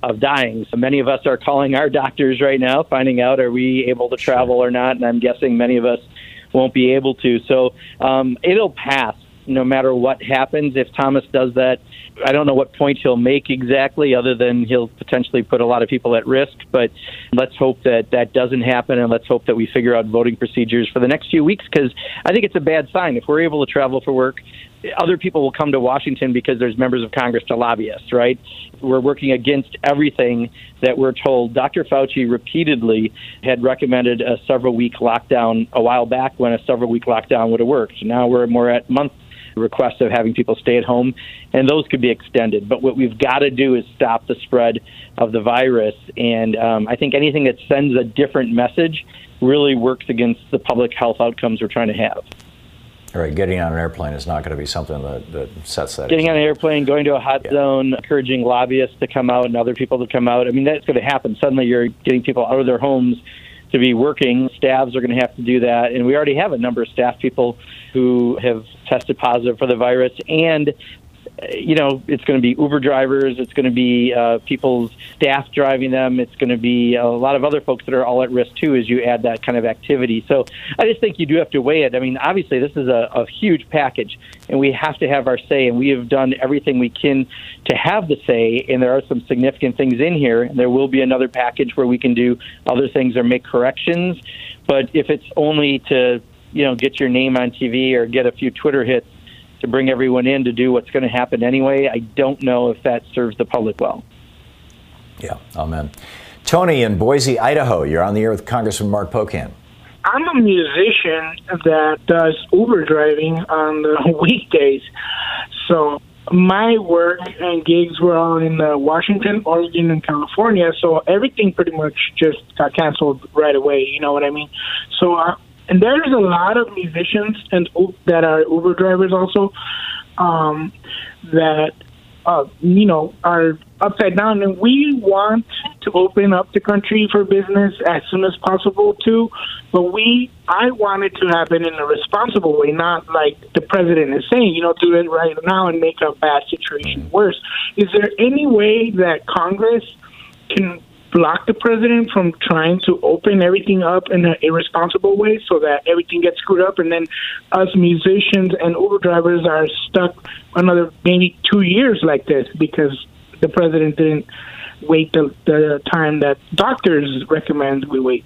of dying. So many of us are calling our doctors right now, finding out are we able to travel or not. And I'm guessing many of us won't be able to. So um, it'll pass no matter what happens. If Thomas does that, I don't know what point he'll make exactly, other than he'll potentially put a lot of people at risk. But let's hope that that doesn't happen, and let's hope that we figure out voting procedures for the next few weeks because I think it's a bad sign. If we're able to travel for work, other people will come to Washington because there's members of Congress to lobby us, right? We're working against everything that we're told. Dr. Fauci repeatedly had recommended a several week lockdown a while back when a several week lockdown would have worked. Now we're more at month request of having people stay at home, and those could be extended. But what we've got to do is stop the spread of the virus. And um, I think anything that sends a different message really works against the public health outcomes we're trying to have. All right, getting on an airplane is not going to be something that, that sets that. Getting on an airplane, going to a hot yeah. zone, encouraging lobbyists to come out and other people to come out. I mean, that's going to happen. Suddenly, you're getting people out of their homes to be working. Staffs are going to have to do that, and we already have a number of staff people who have tested positive for the virus, and you know, it's going to be Uber drivers, it's going to be uh, people's staff driving them, it's going to be a lot of other folks that are all at risk too as you add that kind of activity. So I just think you do have to weigh it. I mean, obviously, this is a, a huge package, and we have to have our say, and we have done everything we can to have the say, and there are some significant things in here, and there will be another package where we can do other things or make corrections. But if it's only to you know get your name on TV or get a few Twitter hits to bring everyone in to do what's going to happen anyway. I don't know if that serves the public well. Yeah, amen. Tony in Boise, Idaho, you're on the air with Congressman Mark Pocan. I'm a musician that does Uber driving on the weekdays. So my work and gigs were all in uh, Washington, Oregon, and California. So everything pretty much just got canceled right away. You know what I mean? So uh, and there's a lot of musicians and that are Uber drivers also um, that uh, you know are upside down, and we want to open up the country for business as soon as possible too. But we, I want it to happen in a responsible way, not like the president is saying, you know, do it right now and make a bad situation worse. Is there any way that Congress can block the president from trying to open everything up in an irresponsible way so that everything gets screwed up and then us musicians and Uber drivers are stuck another maybe two years like this because the president didn't wait the, the time that doctors recommend we wait.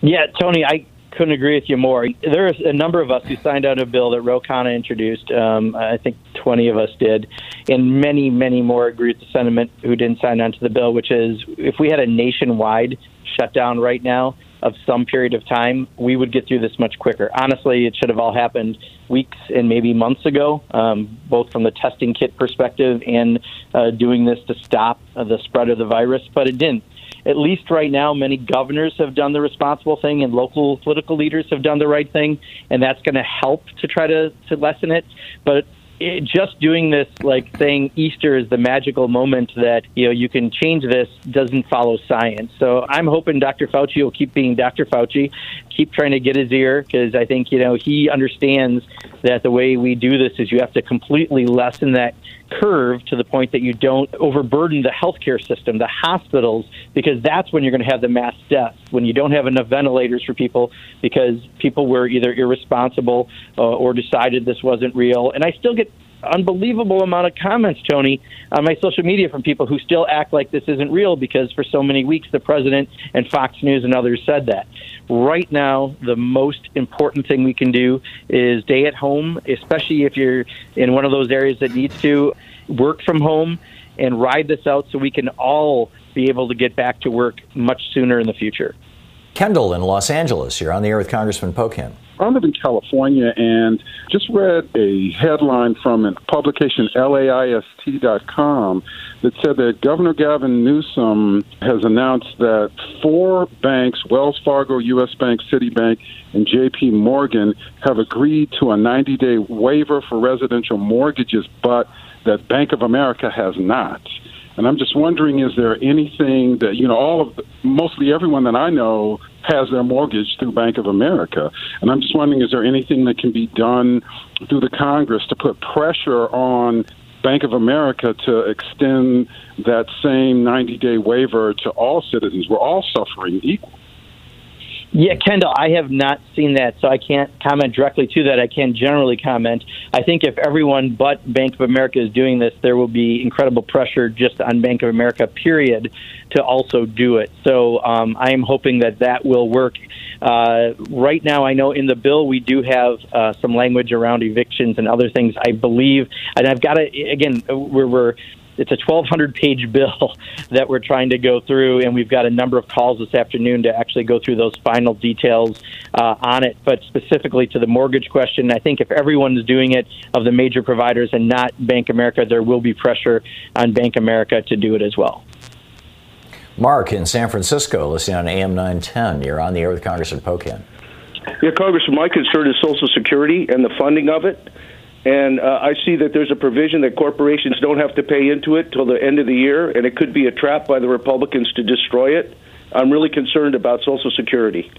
Yeah, Tony, I couldn't agree with you more. There's a number of us who signed on a bill that Ro Khanna introduced. Um, I think 20 of us did, and many, many more agree with the sentiment who didn't sign on to the bill, which is if we had a nationwide shutdown right now of some period of time, we would get through this much quicker. Honestly, it should have all happened weeks and maybe months ago, um, both from the testing kit perspective and uh, doing this to stop uh, the spread of the virus, but it didn't at least right now, many governors have done the responsible thing and local political leaders have done the right thing, and that's going to help to try to, to lessen it. But it, just doing this, like saying Easter is the magical moment that you know you can change this, doesn't follow science. So I'm hoping Dr. Fauci will keep being Dr. Fauci, keep trying to get his ear because I think you know he understands that the way we do this is you have to completely lessen that curve to the point that you don't overburden the healthcare system, the hospitals, because that's when you're going to have the mass deaths. When you don't have enough ventilators for people because people were either irresponsible uh, or decided this wasn't real. And I still get unbelievable amount of comments, Tony, on my social media from people who still act like this isn't real because for so many weeks the president and Fox News and others said that. Right now, the most important thing we can do is stay at home, especially if you're in one of those areas that needs to work from home and ride this out so we can all be able to get back to work much sooner in the future. Kendall in Los Angeles, you're on the air with Congressman Pocan. I live in California and just read a headline from a publication, LAIST.com, that said that Governor Gavin Newsom has announced that four banks, Wells Fargo, U.S. Bank, Citibank, and JP Morgan, have agreed to a 90 day waiver for residential mortgages, but that Bank of America has not. And I'm just wondering, is there anything that, you know, all of, the, mostly everyone that I know has their mortgage through Bank of America. And I'm just wondering, is there anything that can be done through the Congress to put pressure on Bank of America to extend that same 90 day waiver to all citizens? We're all suffering equal. Yeah, Kendall, I have not seen that, so I can't comment directly to that. I can generally comment. I think if everyone but Bank of America is doing this, there will be incredible pressure just on Bank of America, period, to also do it. So um, I am hoping that that will work. Uh, right now, I know in the bill we do have uh, some language around evictions and other things. I believe, and I've got to, again, we're, we're it's a 1,200 page bill that we're trying to go through, and we've got a number of calls this afternoon to actually go through those final details uh, on it. But specifically to the mortgage question, I think if everyone is doing it of the major providers and not Bank America, there will be pressure on Bank America to do it as well. Mark in San Francisco, listening on AM 910. You're on the air with Congressman Pocan. Yeah, Congressman, my concern is Social Security and the funding of it. And uh, I see that there's a provision that corporations don't have to pay into it till the end of the year, and it could be a trap by the Republicans to destroy it. I'm really concerned about Social Security.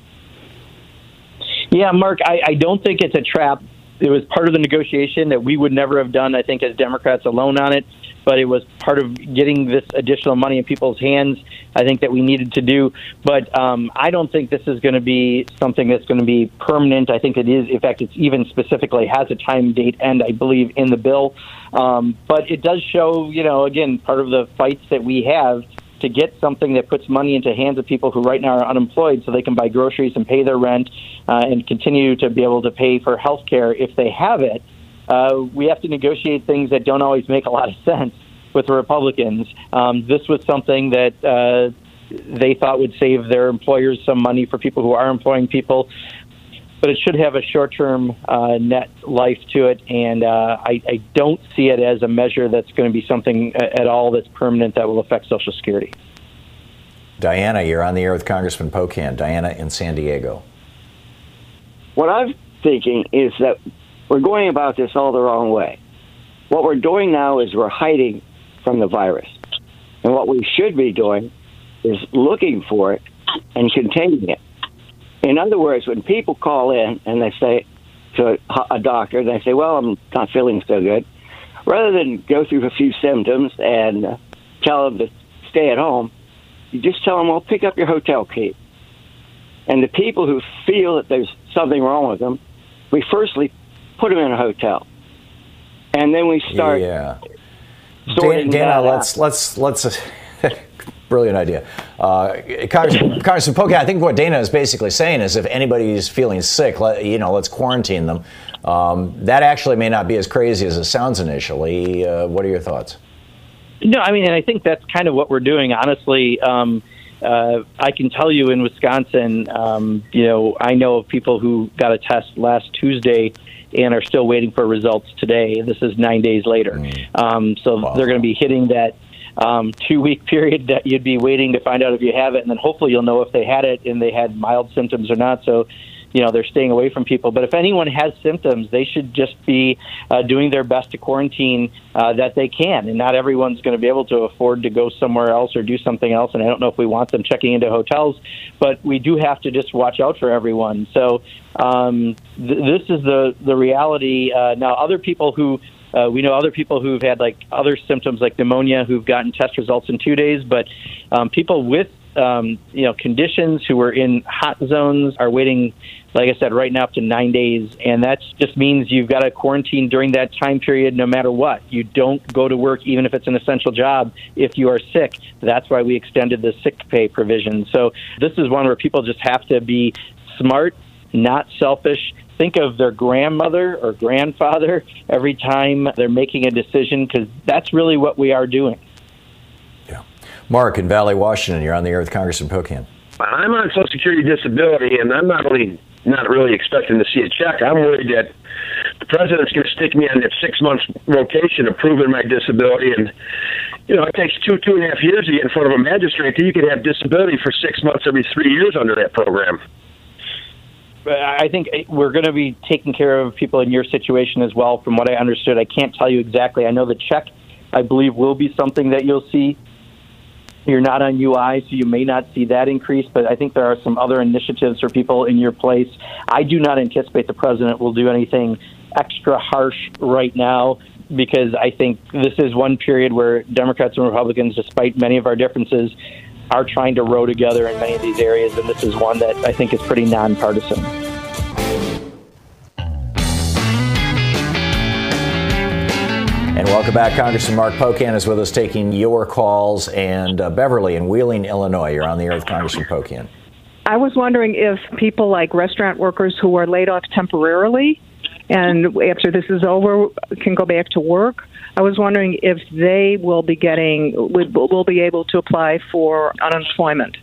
Yeah, Mark, I, I don't think it's a trap. It was part of the negotiation that we would never have done, I think, as Democrats alone on it but it was part of getting this additional money in people's hands. I think that we needed to do, but um, I don't think this is going to be something that's going to be permanent. I think it is. In fact, it's even specifically has a time date and I believe, in the bill. Um, but it does show, you know, again, part of the fights that we have to get something that puts money into hands of people who right now are unemployed so they can buy groceries and pay their rent uh, and continue to be able to pay for health care if they have it uh, we have to negotiate things that don't always make a lot of sense with the Republicans. Um, this was something that uh, they thought would save their employers some money for people who are employing people. But it should have a short-term uh, net life to it, and uh, I, I don't see it as a measure that's going to be something at all that's permanent that will affect Social Security. Diana, you're on the air with Congressman Pocan. Diana in San Diego. What I'm thinking is that we're going about this all the wrong way. What we're doing now is we're hiding from the virus. And what we should be doing is looking for it and containing it. In other words, when people call in and they say to a doctor, they say, Well, I'm not feeling so good, rather than go through a few symptoms and uh, tell them to stay at home, you just tell them, Well, pick up your hotel key. And the people who feel that there's something wrong with them, we firstly put them in a hotel, and then we start. Yeah. Dana, Dana let's let's let's. Brilliant idea. Uh, Congressman, Congressman Pocan, I think what Dana is basically saying is if anybody's feeling sick, let, you know, let's quarantine them. Um, that actually may not be as crazy as it sounds initially. Uh, what are your thoughts? No, I mean, and I think that's kind of what we're doing. Honestly, um, uh, I can tell you in Wisconsin, um, you know, I know of people who got a test last Tuesday and are still waiting for results today. This is nine days later. Mm. Um, so wow. they're going to be hitting that um, two week period that you'd be waiting to find out if you have it, and then hopefully you'll know if they had it and they had mild symptoms or not. So you know they're staying away from people. But if anyone has symptoms, they should just be uh, doing their best to quarantine uh, that they can. And not everyone's going to be able to afford to go somewhere else or do something else. And I don't know if we want them checking into hotels, but we do have to just watch out for everyone. So um, th- this is the the reality. Uh, now, other people who uh, we know other people who've had like other symptoms like pneumonia who've gotten test results in two days, but um, people with um, you know conditions who are in hot zones are waiting like I said, right now up to nine days. And that just means you've got to quarantine during that time period no matter what. You don't go to work even if it's an essential job if you are sick. That's why we extended the sick pay provision. So this is one where people just have to be smart, not selfish. Think of their grandmother or grandfather every time they're making a decision because that's really what we are doing. Yeah. Mark in Valley, Washington, you're on the air with Congressman Pocan. I'm on Social Security disability, and I'm not only not really expecting to see a check. I'm worried that the president's going to stick me on that six months rotation of proving my disability. And, you know, it takes two, two and a half years to get in front of a magistrate. So you could have disability for six months every three years under that program. I think eh, we're going to be taking care of people in your situation as well. From what I understood, I can't tell you exactly. I know the check, I believe, will be something that you'll see. You're not on UI, so you may not see that increase, but I think there are some other initiatives for people in your place. I do not anticipate the president will do anything extra harsh right now because I think this is one period where Democrats and Republicans, despite many of our differences, are trying to row together in many of these areas, and this is one that I think is pretty nonpartisan. And welcome back. Congressman Mark Pocan is with us taking your calls. And uh, Beverly in Wheeling, Illinois, you're on the air with Congressman Pocan. I was wondering if people like restaurant workers who are laid off temporarily and after this is over can go back to work. I was wondering if they will be getting will be able to apply for unemployment.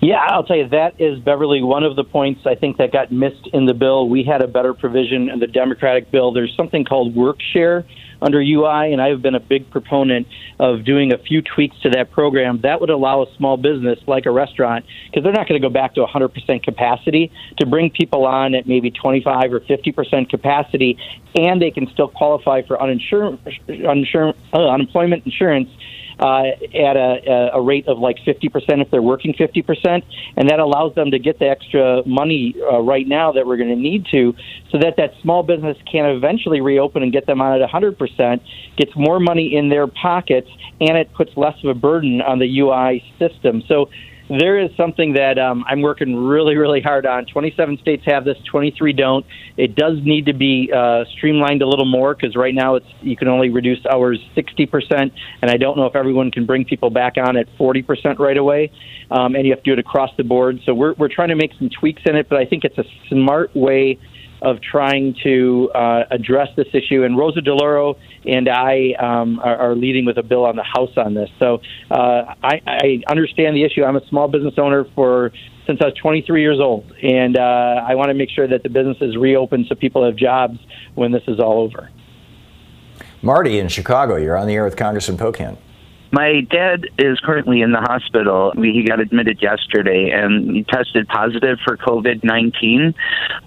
Yeah, I'll tell you that is Beverly one of the points I think that got missed in the bill. We had a better provision in the Democratic bill. There's something called work share under UI, and I've been a big proponent of doing a few tweaks to that program. That would allow a small business like a restaurant, because they're not going to go back to 100% capacity, to bring people on at maybe 25 or 50% capacity, and they can still qualify for uninsured, uh, unemployment insurance uh, at a, a rate of like 50% if they're working 50%, and that allows them to get the extra money uh, right now that we're going to need to, so that that small business can eventually reopen and get them on at 100%, gets more money in their pockets, and it puts less of a burden on the UI system. So there is something that um, I'm working really, really hard on. 27 states have this, 23 don't. It does need to be uh, streamlined a little more because right now it's you can only reduce hours 60%, and I don't know if everyone can bring people back on at 40% right away, um, and you have to do it across the board. So we're we're trying to make some tweaks in it, but I think it's a smart way of trying to uh, address this issue. And Rosa DeLauro and I um, are, are, leading with a bill on the House on this. So uh, I, I, understand the issue. I'm a small business owner for since I was 23 years old, and uh, I want to make sure that the businesses reopen so people have jobs when this is all over. Marty in Chicago, you're on the air with Congressman Pocan. My dad is currently in the hospital. He got admitted yesterday and he tested positive for COVID 19.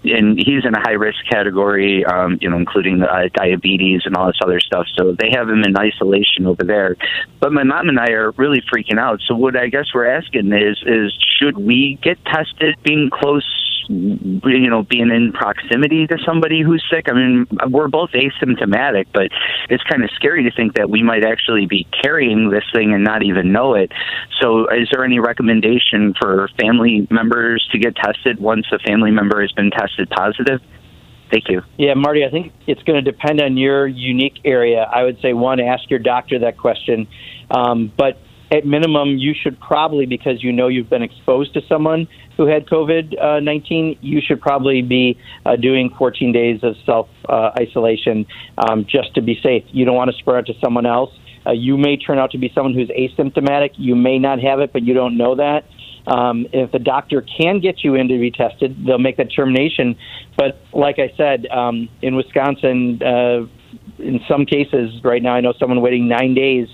And he's in a high risk category, um, you know, including uh, diabetes and all this other stuff. So they have him in isolation over there. But my mom and I are really freaking out. So what I guess we're asking is, is should we get tested being close you know, being in proximity to somebody who's sick. I mean, we're both asymptomatic, but it's kind of scary to think that we might actually be carrying this thing and not even know it. So, is there any recommendation for family members to get tested once a family member has been tested positive? Thank you. Yeah, Marty, I think it's going to depend on your unique area. I would say, one, ask your doctor that question. Um, but at minimum, you should probably, because you know you've been exposed to someone who had COVID uh, 19, you should probably be uh, doing 14 days of self uh, isolation um, just to be safe. You don't want to spread it to someone else. Uh, you may turn out to be someone who's asymptomatic. You may not have it, but you don't know that. Um, if the doctor can get you in to be tested, they'll make that determination. But like I said, um, in Wisconsin, uh, in some cases right now, I know someone waiting nine days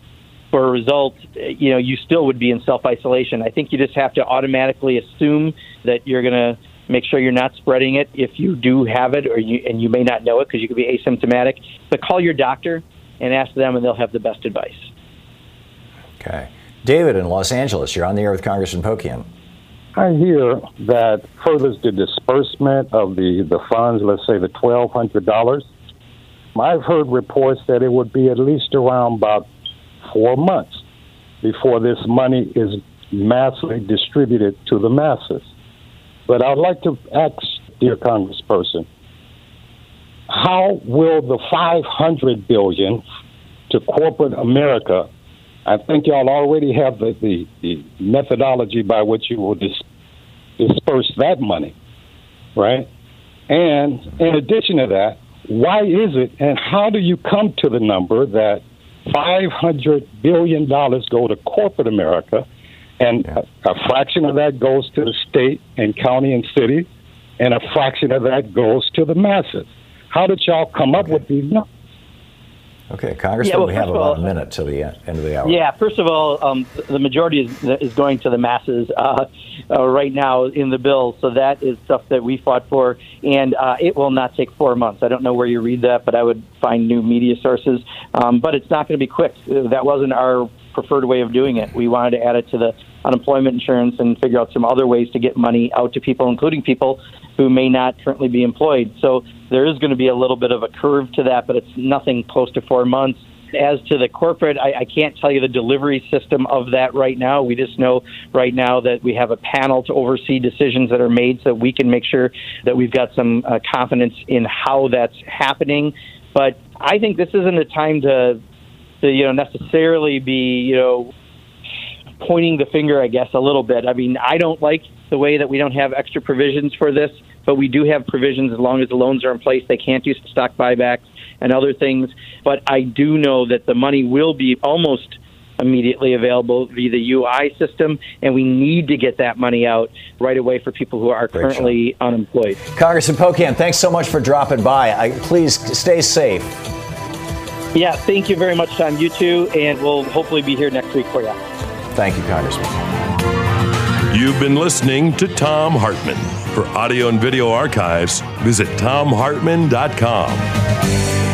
for a result, you know, you still would be in self isolation. I think you just have to automatically assume that you're going to make sure you're not spreading it if you do have it, or you and you may not know it because you could be asymptomatic. But call your doctor and ask them, and they'll have the best advice. Okay, David in Los Angeles, you're on the air with Congressman Pocan. I hear that furthers the disbursement of the, the funds, let's say the $1,200. I've heard reports that it would be at least around about four months before this money is massively distributed to the masses. But I'd like to ask, dear Congressperson, how will the 500 billion to corporate America? I think y'all already have the, the, the methodology by which you will dis- disperse that money, right? And in addition to that, why is it and how do you come to the number that $500 billion go to corporate America, and yeah. a, a, fraction of that goes to the state and county and city. and a fraction of that goes to the masses. How did y'all come up with these numbers? Okay, Congressman, Yeah, well, we have about all- a minute till the end of the hour. Yeah, first of all, um, the majority is, is going to the masses uh, uh, right now in the bill. So that is stuff that we fought for, and uh, it will not take four months. I don't know where you read that, but I would find new media sources. Um, but it's not going to be quick. That wasn't our preferred way of doing it. We wanted to add it to the unemployment insurance and figure out some other ways to get money out to people, including people who may not currently be employed. So there is going to be a little bit of a curve to that, but it's nothing close to four months. As to the corporate, I, I can't tell you the delivery system of that right now. We just know right now that we have a panel to oversee decisions that are made so we can make sure that we've got some uh, confidence in how that's happening. But I think this isn't a time to, to you know, necessarily be, you know, pointing the finger, I guess, a little bit. I mean, I don't like the way that we don't have extra provisions for this, but we do have provisions as long as the loans are in place. They can't do stock buybacks and other things. But I do know that the money will be almost immediately available via the UI system, and we need to get that money out right away for people who are Great currently unemployed. Congressman Pocan, thanks so much for dropping by. I, please stay safe. Yeah, thank you very much, Thom. You too, and we'll hopefully be here next week for you. Thank you, Congressman. You've been listening to Thom Hartmann. For audio and video archives, visit thomhartmann.com.